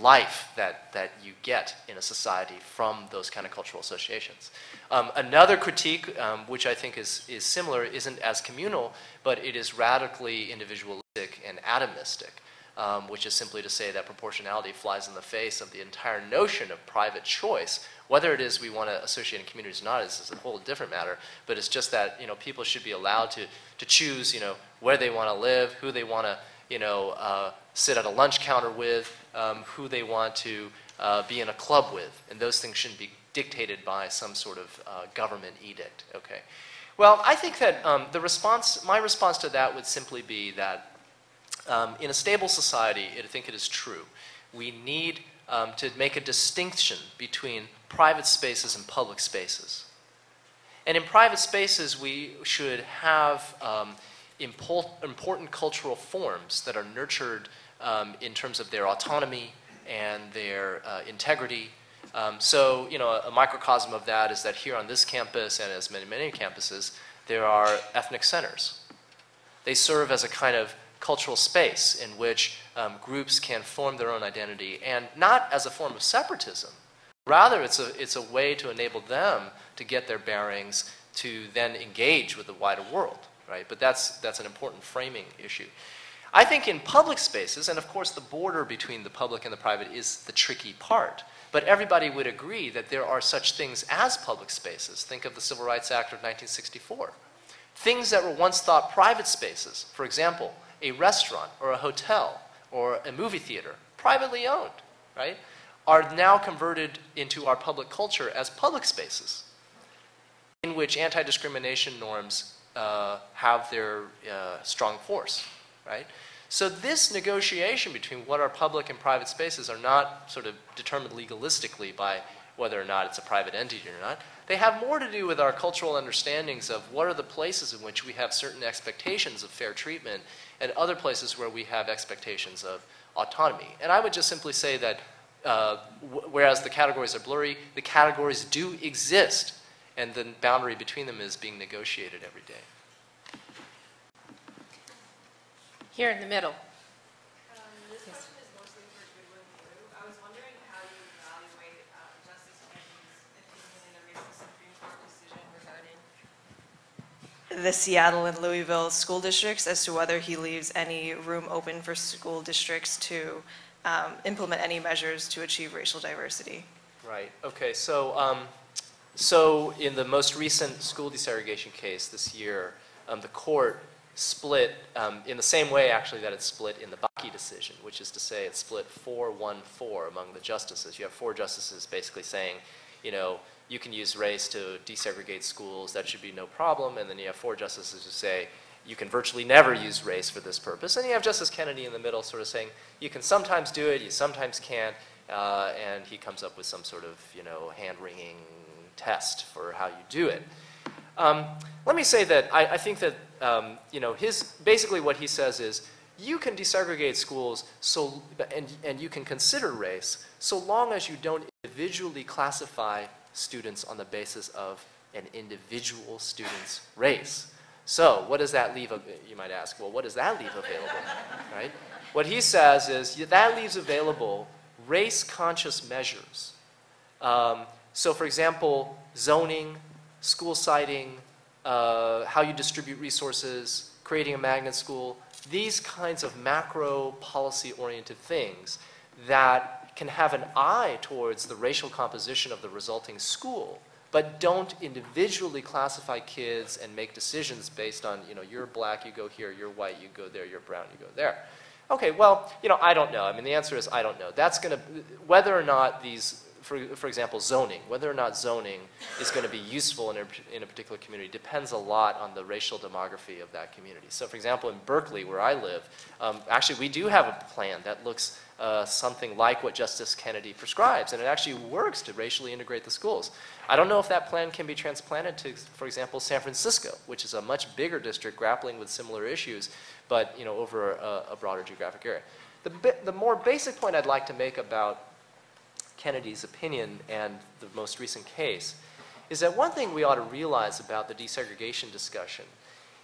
life that, that you get in a society from those kind of cultural associations. Um, another critique, um, which I think is, is similar, isn't as communal, but it is radically individualistic and atomistic. Um, which is simply to say that proportionality flies in the face of the entire notion of private choice, whether it is we want to associate in communities or not is, a whole different matter. But it's just that you know people should be allowed to to choose you know where they want to live, who they want to you know uh, sit at a lunch counter with, um, who they want to uh, be in a club with, and those things shouldn't be dictated by some sort of uh, government edict. Okay. Well, I think that um, the response, my response to that would simply be that um, in a stable society, I think it is true. We need um, to make a distinction between private spaces and public spaces. And in private spaces, we should have um, important cultural forms that are nurtured um, in terms of their autonomy and their uh, integrity. Um, so, you know, a, a, microcosm of that is that here on this campus and as many, many campuses, there are ethnic centers. They serve as a kind of cultural space in which um, groups can form their own identity and not as a form of separatism, Rather, it's a, it's a way to enable them to get their bearings to then engage with the wider world, right? But that's, that's an important framing issue. I think in public spaces, and of course the border between the public and the private is the tricky part, but everybody would agree that there are such things as public spaces. Think of the Civil Rights Act of 1964. Things that were once thought private spaces, for example, a restaurant or a hotel or a movie theater, privately owned, right, are now converted into our public culture as public spaces in which anti discrimination norms uh, have their uh, strong force, right? So, this negotiation between what are public and private spaces are not sort of determined legalistically by whether or not it's a private entity or not. They have more to do with our cultural understandings of what are the places in which we have certain expectations of fair treatment and other places where we have expectations of autonomy. And I would just simply say that uh, whereas the categories are blurry, the categories do exist, and the boundary between them is being negotiated every day. Here in the middle. the Seattle and Louisville school districts as to whether he leaves any room open for school districts to um, implement any measures to achieve racial diversity. Right. Okay. So, um, so in the most recent school desegregation case this year, um, the court split um, in the same way, actually, that it split in the Bakke decision, which is to say, it split 4-1-4 among the justices. You have four justices basically saying, you know, you can use race to desegregate schools, that should be no problem. And then you have four justices who say, you can virtually never use race for this purpose. And you have Justice Kennedy in the middle sort of saying, you can sometimes do it, you sometimes can't. Uh, and he comes up with some sort of, you know, hand-wringing test for how you do it. Um, let me say that I, I think that, um, you know, his, basically what he says is, you can desegregate schools so, and, and you can consider race so long as you don't individually classify students on the basis of an individual student's race. So, what does that leave? You might ask, well, what does that leave available? right? What he says is that leaves available race conscious measures. Um, so, for example, zoning, school siting, uh, how you distribute resources, creating a magnet school, these kinds of macro policy oriented things that can have an eye towards the racial composition of the resulting school, but don't individually classify kids and make decisions based on, you know, you're black, you go here, you're white, you go there, you're brown, you go there. Okay, well, you know, I don't know. I mean, the answer is I don't know. That's going to, whether or not these, for, for example, zoning, whether or not zoning is going to be useful in a, in a particular community depends a lot on the racial demography of that community. So, for example, in Berkeley, where I live, um, actually, we do have a plan that looks uh, something like what Justice Kennedy prescribes, and it actually works to racially integrate the schools. I don't know if that plan can be transplanted to, for example, San Francisco, which is a much bigger district grappling with similar issues, but you know, over a, a broader geographic area. The, the more basic point I'd like to make about Kennedy's opinion and the most recent case is that one thing we ought to realize about the desegregation discussion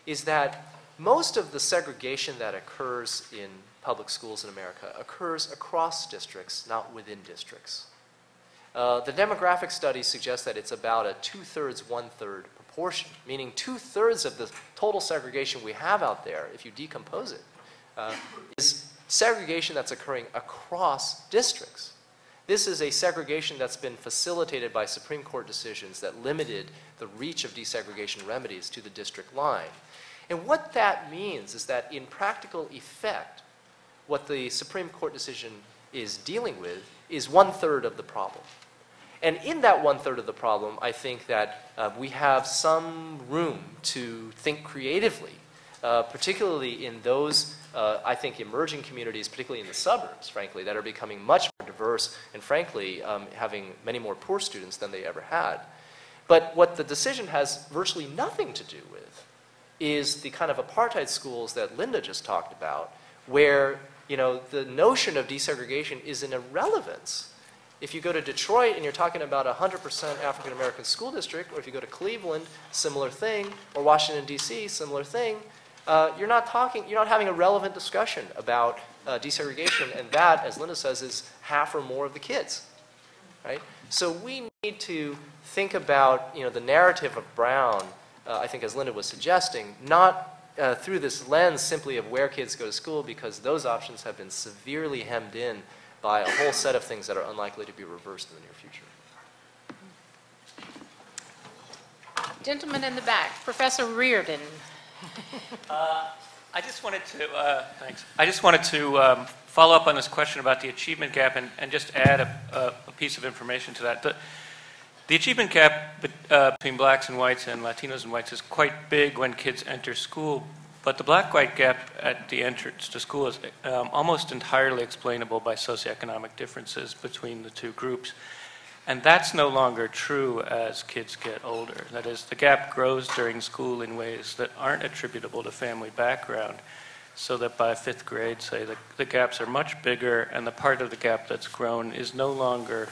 is that most of the segregation that occurs in public schools in America occurs across districts, not within districts. Uh, the demographic studies suggest that it's about a two thirds, one third proportion, meaning two thirds of the total segregation we have out there, if you decompose it, uh, is segregation that's occurring across districts. This is a segregation that's been facilitated by Supreme Court decisions that limited the reach of desegregation remedies to the district line. And what that means is that in practical effect, what the Supreme Court decision is dealing with is one third of the problem. And in that one third of the problem, I think that uh, we have some room to think creatively, uh, particularly in those, uh, I think, emerging communities, particularly in the suburbs, frankly, that are becoming much more diverse and, frankly, um, having many more poor students than they ever had. But what the decision has virtually nothing to do with is the kind of apartheid schools that Linda just talked about, where you know, the notion of desegregation is an irrelevance. If you go to Detroit and you're talking about a 100% African American school district, or if you go to Cleveland, similar thing, or Washington, D.C., similar thing, uh, you're not talking, you're not having a relevant discussion about uh, desegregation, and that, as Linda says, is half or more of the kids, right? So we need to think about, you know, the narrative of Brown, uh, I think as Linda was suggesting, not uh, through this lens simply of where kids go to school because those options have been severely hemmed in by a whole set of things that are unlikely to be reversed in the near future. Gentleman in the back, Professor Reardon. Uh, I just wanted to, uh, thanks. I just wanted to um, follow up on this question about the achievement gap and, and just add a, a, a piece of information to that. The, the achievement gap uh, between blacks and whites and Latinos and whites is quite big when kids enter school, but the black white gap at the entrance to school is um, almost entirely explainable by socioeconomic differences between the two groups. And that's no longer true as kids get older. That is, the gap grows during school in ways that aren't attributable to family background, so that by fifth grade, say, the, the gaps are much bigger, and the part of the gap that's grown is no longer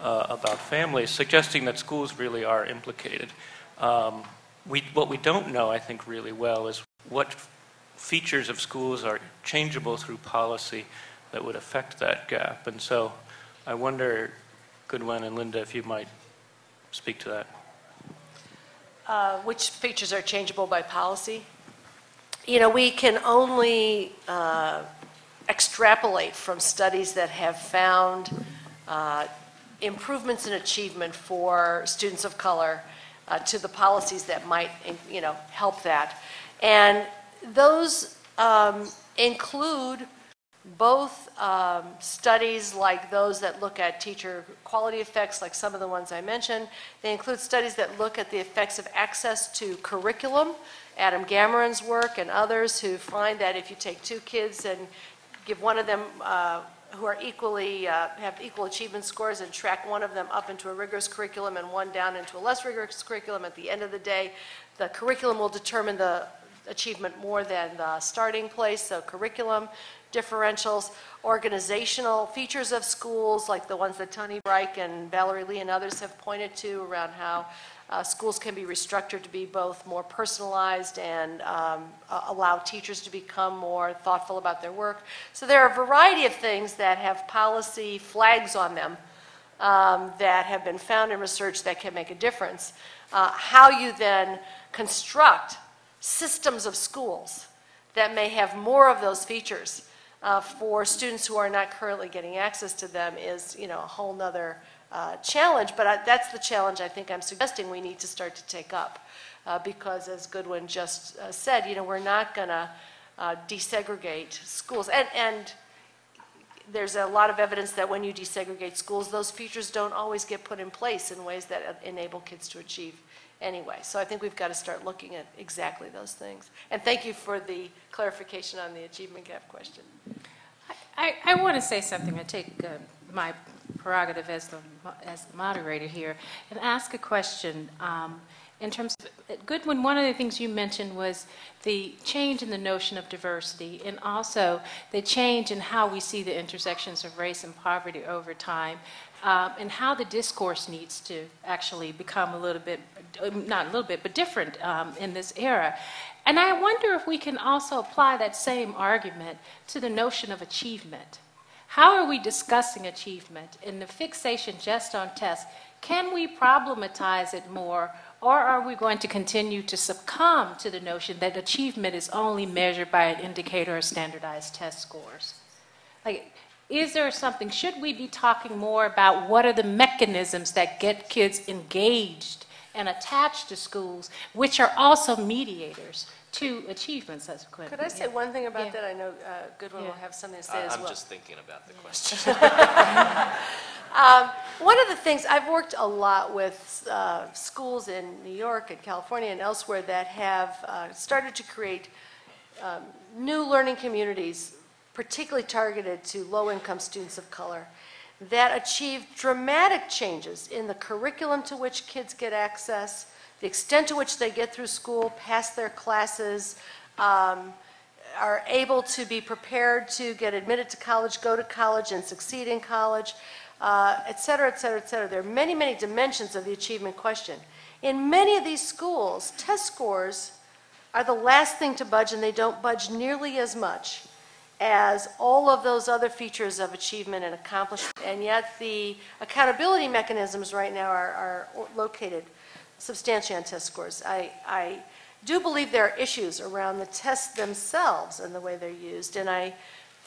uh, about families, suggesting that schools really are implicated. Um, we, what we don't know, I think, really well is what features of schools are changeable through policy that would affect that gap. And so I wonder Goodwin and Linda, if you might speak to that. Uh, which features are changeable by policy? You know, we can only uh, extrapolate from studies that have found uh, improvements in achievement for students of color uh, to the policies that might, you know, help that. And those um, include both um, studies like those that look at teacher quality effects, like some of the ones I mentioned. They include studies that look at the effects of access to curriculum. Adam Gamoran's work and others who find that if you take two kids and give one of them uh, who are equally uh, have equal achievement scores and track one of them up into a rigorous curriculum and one down into a less rigorous curriculum at the end of the day the curriculum will determine the achievement more than the starting place so curriculum differentials, organizational features of schools, like the ones that Tony Bryk and Valerie Lee and others have pointed to around how uh, schools can be restructured to be both more personalized and um, allow teachers to become more thoughtful about their work. So there are a variety of things that have policy flags on them um, that have been found in research that can make a difference. Uh, how you then construct systems of schools that may have more of those features uh, for students who are not currently getting access to them is, you know, a whole nother uh, challenge. But I, that's the challenge I think I'm suggesting we need to start to take up. Uh, because as Goodwin just uh, said, you know, we're not going to uh, desegregate schools. And, and there's a lot of evidence that when you desegregate schools, those features don't always get put in place in ways that enable kids to achieve anyway. So I think we've got to start looking at exactly those things. And thank you for the clarification on the achievement gap question. I, I want to say something. I take uh, my prerogative as the, as the moderator here and ask a question. Um, in terms of Goodwin, one of the things you mentioned was the change in the notion of diversity and also the change in how we see the intersections of race and poverty over time um, and how the discourse needs to actually become a little bit, not a little bit, but different um, in this era. And I wonder if we can also apply that same argument to the notion of achievement. How are we discussing achievement in the fixation just on tests? Can we problematize it more, or are we going to continue to succumb to the notion that achievement is only measured by an indicator of standardized test scores? Like, is there something, should we be talking more about what are the mechanisms that get kids engaged and attached to schools, which are also mediators to achievements as Quinn. Could I say yeah. one thing about yeah. that? I know uh, Goodwin yeah. will have something to say as I'm well. I'm just thinking about the question. um, one of the things, I've worked a lot with uh, schools in New York and California and elsewhere that have uh, started to create um, new learning communities particularly targeted to low-income students of color, that achieve dramatic changes in the curriculum to which kids get access, the extent to which they get through school, pass their classes, um, are able to be prepared to get admitted to college, go to college, and succeed in college, uh, et cetera, et cetera, et cetera. There are many, many dimensions of the achievement question. In many of these schools, test scores are the last thing to budge, and they don't budge nearly as much as all of those other features of achievement and accomplishment. And yet the accountability mechanisms right now are, are located substantially on test scores. I, I do believe there are issues around the tests themselves and the way they're used. And I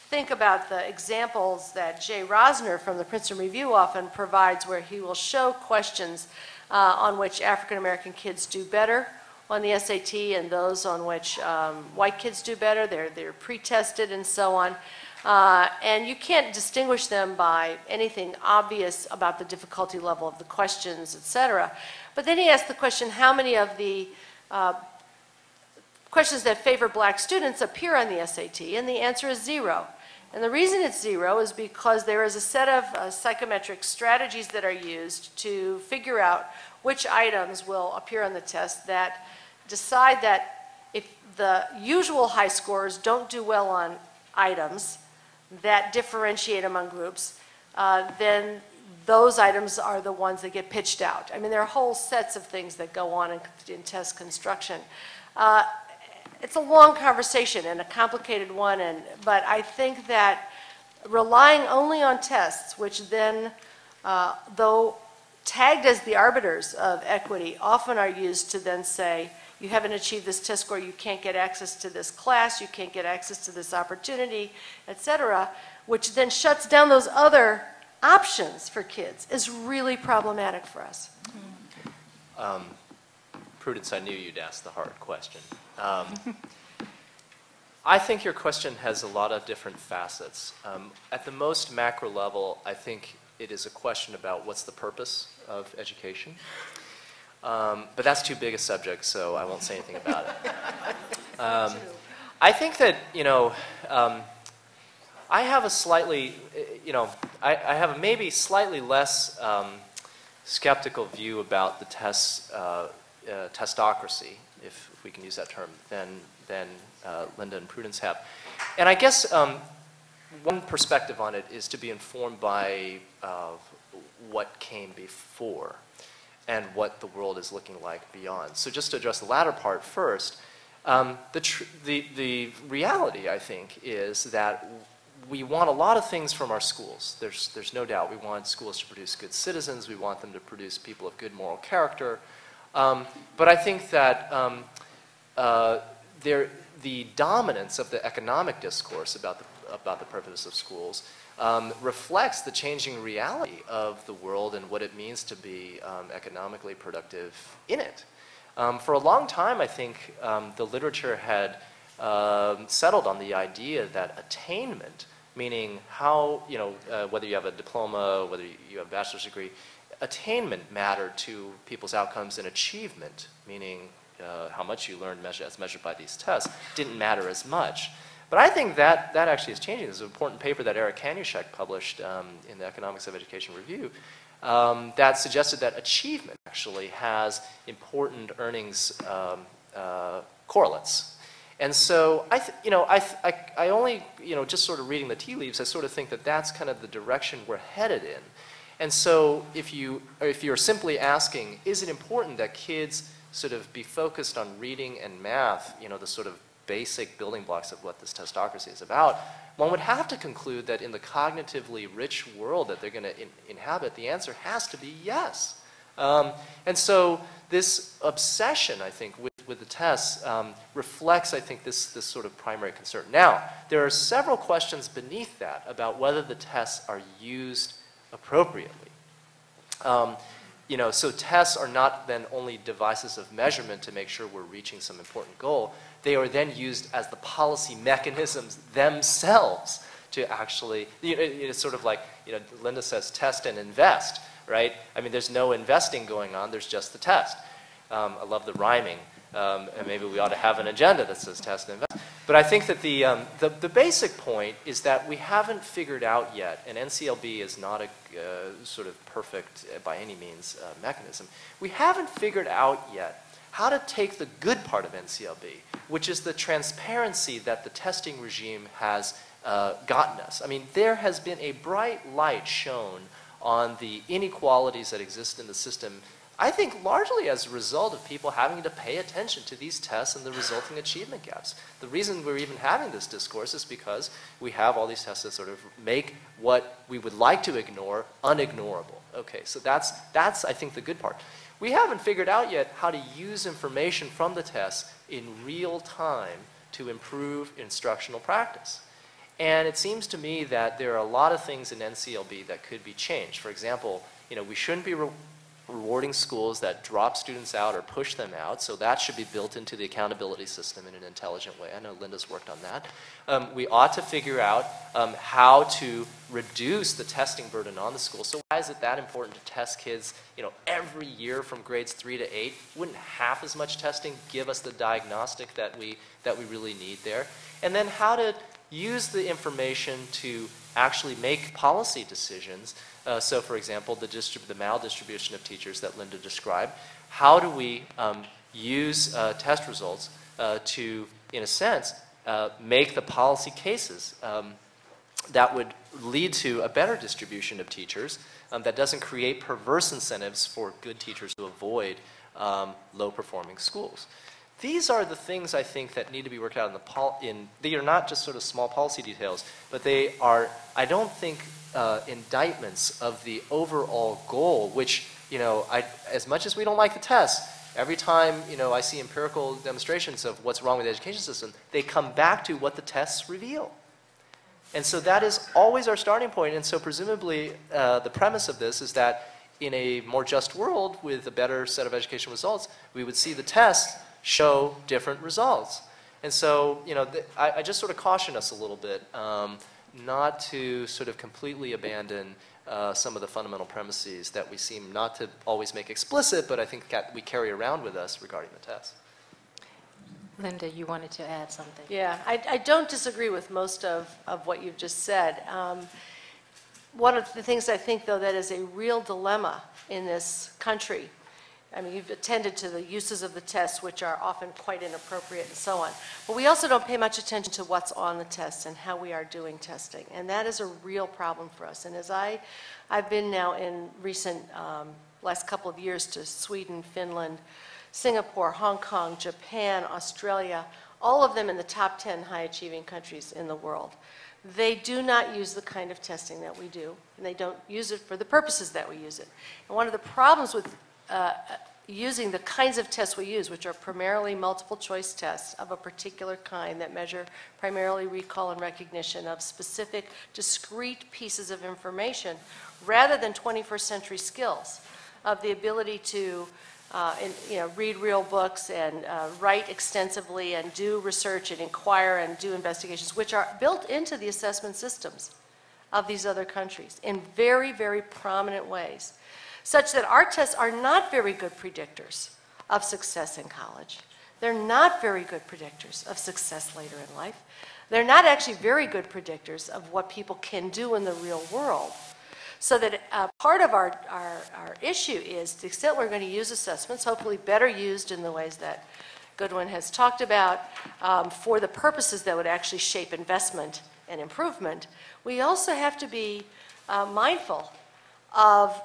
think about the examples that Jay Rosner from the Princeton Review often provides, where he will show questions uh, on which African American kids do better on the SAT and those on which um, white kids do better. They're, they're pre tested and so on. Uh, and you can't distinguish them by anything obvious about the difficulty level of the questions, et cetera. But then he asked the question how many of the uh, questions that favor black students appear on the SAT? And the answer is zero. And the reason it's zero is because there is a set of uh, psychometric strategies that are used to figure out which items will appear on the test that decide that if the usual high scores don't do well on items that differentiate among groups, uh, then those items are the ones that get pitched out. I mean, there are whole sets of things that go on in, in test construction. Uh, it's a long conversation and a complicated one, and, but I think that relying only on tests, which then, uh, though tagged as the arbiters of equity, often are used to then say, you haven't achieved this test score, you can't get access to this class, you can't get access to this opportunity, et cetera, which then shuts down those other options for kids, is really problematic for us. Um, Prudence, I knew you'd ask the hard question. Um, I think your question has a lot of different facets. Um, at the most macro level, I think it is a question about what's the purpose of education. Um, but that's too big a subject, so I won't say anything about it. Um, I think that, you know, um, I have a slightly, you know, I, I have a maybe slightly less um, skeptical view about the test, uh, uh, testocracy, if, if, we can use that term, than, than uh, Linda and Prudence have. And I guess um, one perspective on it is to be informed by uh, what came before and what the world is looking like beyond. So just to address the latter part first, um, the, the, the reality, I think, is that we want a lot of things from our schools. There's, there's no doubt. We want schools to produce good citizens. We want them to produce people of good moral character. Um, but I think that um, uh, there, the dominance of the economic discourse about the, about the purpose of schools um, reflects the changing reality of the world and what it means to be um, economically productive in it. Um, for a long time, I think um, the literature had um, settled on the idea that attainment, meaning how, you know, uh, whether you have a diploma, whether you have a bachelor's degree, attainment mattered to people's outcomes and achievement, meaning uh, how much you learned measure, as measured by these tests, didn't matter as much. But I think that, that actually is changing. There's an important paper that Eric Hanushek published um, in the Economics of Education Review um, that suggested that achievement actually has important earnings um, uh, correlates. And so I, th- you know, I, th- I, I only, you know, just sort of reading the tea leaves, I sort of think that that's kind of the direction we're headed in. And so if you, if you're simply asking, is it important that kids sort of be focused on reading and math, you know, the sort of basic building blocks of what this testocracy is about, one would have to conclude that in the cognitively rich world that they're going to in- inhabit, the answer has to be yes. Um, and so this obsession, I think, with, with the tests um, reflects, I think, this, this sort of primary concern. Now, there are several questions beneath that about whether the tests are used appropriately. Um, you know, so tests are not then only devices of measurement to make sure we're reaching some important goal, they are then used as the policy mechanisms themselves to actually, you know, it's sort of like, you know, Linda says test and invest, right? I mean, there's no investing going on, there's just the test. Um, I love the rhyming. Um, and maybe we ought to have an agenda that says test and invest. But I think that the, um, the, the, basic point is that we haven't figured out yet, and NCLB is not a uh, sort of perfect, uh, by any means, uh, mechanism. We haven't figured out yet how to take the good part of NCLB, which is the transparency that the testing regime has uh, gotten us. I mean, there has been a bright light shown on the inequalities that exist in the system, I think largely as a result of people having to pay attention to these tests and the resulting achievement gaps. The reason we're even having this discourse is because we have all these tests that sort of make what we would like to ignore unignorable. Okay, so that's, that's I think, the good part. we haven't figured out yet how to use information from the tests in real time to improve instructional practice. And it seems to me that there are a lot of things in NCLB that could be changed. For example, you know, we shouldn't be rewarding schools that drop students out or push them out, so that should be built into the accountability system in an intelligent way. I know Linda's worked on that. Um, we ought to figure out um, how to reduce the testing burden on the school. So why is it that important to test kids, you know, every year from grades three to eight? Wouldn't half as much testing give us the diagnostic that we that we really need there? And then how to use the information to actually make policy decisions. Uh, so, for example, the, distrib- the maldistribution of teachers that Linda described. How do we um, use uh, test results uh, to, in a sense, uh, make the policy cases um, that would lead to a better distribution of teachers um, that doesn't create perverse incentives for good teachers to avoid um, low performing schools? These are the things I think that need to be worked out in the pol- in they are not just sort of small policy details, but they are I don't think uh, indictments of the overall goal, which you know I, as much as we don't like the test, every time you know I see empirical demonstrations of what's wrong with the education system, they come back to what the tests reveal. And so that is always our starting point. And so presumably uh, the premise of this is that in a more just world with a better set of education results, we would see the tests show different results. And so, you know, th- I, I, just sort of caution us a little bit um, not to sort of completely abandon uh, some of the fundamental premises that we seem not to always make explicit, but I think we carry around with us regarding the test. Linda, you wanted to add something. Yeah, I, I don't disagree with most of, of what you've just said. Um, one of the things I think, though, that is a real dilemma in this country I mean, you've attended to the uses of the tests, which are often quite inappropriate and so on. But we also don't pay much attention to what's on the test and how we are doing testing. And that is a real problem for us. And as I, I've been now in recent, um, last couple of years to Sweden, Finland, Singapore, Hong Kong, Japan, Australia, all of them in the top 10 high achieving countries in the world. They do not use the kind of testing that we do, and they don't use it for the purposes that we use it. And one of the problems with uh, using the kinds of tests we use, which are primarily multiple choice tests of a particular kind that measure primarily recall and recognition of specific, discrete pieces of information, rather than 21st century skills of the ability to uh, you know, read real books and uh, write extensively and do research and inquire and do investigations, which are built into the assessment systems of these other countries in very, very prominent ways such that our tests are not very good predictors of success in college. They're not very good predictors of success later in life. They're not actually very good predictors of what people can do in the real world. So that uh, part of our, our, our issue is to the extent we're going to use assessments, hopefully better used in the ways that Goodwin has talked about, um, for the purposes that would actually shape investment and improvement, we also have to be uh, mindful of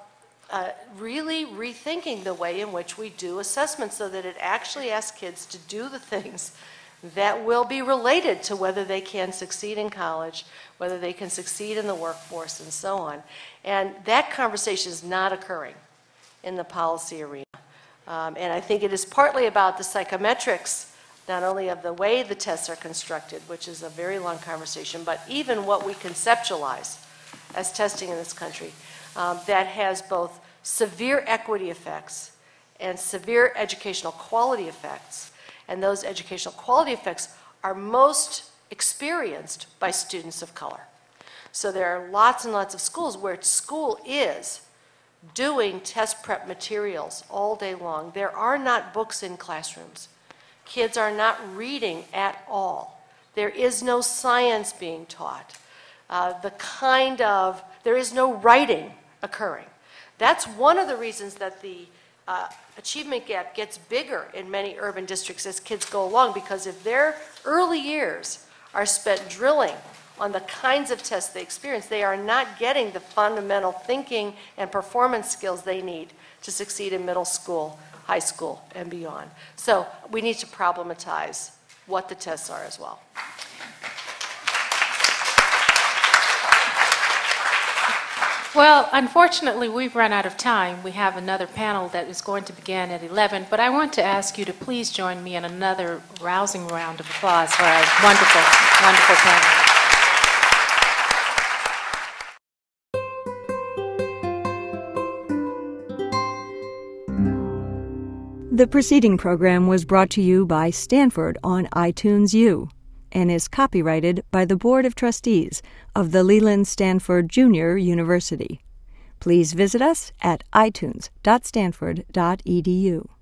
uh, really rethinking the way in which we do assessments so that it actually asks kids to do the things that will be related to whether they can succeed in college, whether they can succeed in the workforce, and so on. And that conversation is not occurring in the policy arena. Um, and I think it is partly about the psychometrics, not only of the way the tests are constructed, which is a very long conversation, but even what we conceptualize as testing in this country um, that has both severe equity effects and severe educational quality effects. And those educational quality effects are most experienced by students of color. So there are lots and lots of schools where school is doing test prep materials all day long. There are not books in classrooms. Kids are not reading at all. There is no science being taught. Uh, the kind of, there is no writing occurring. That's one of the reasons that the uh, achievement gap gets bigger in many urban districts as kids go along, because if their early years are spent drilling on the kinds of tests they experience, they are not getting the fundamental thinking and performance skills they need to succeed in middle school, high school, and beyond. So we need to problematize what the tests are as well. Well, unfortunately, we've run out of time. We have another panel that is going to begin at 11, but I want to ask you to please join me in another rousing round of applause for our wonderful, wonderful panel. The preceding program was brought to you by Stanford on iTunes U and is copyrighted by the Board of Trustees of the Leland Stanford Junior University. Please visit us at itunes.stanford.edu.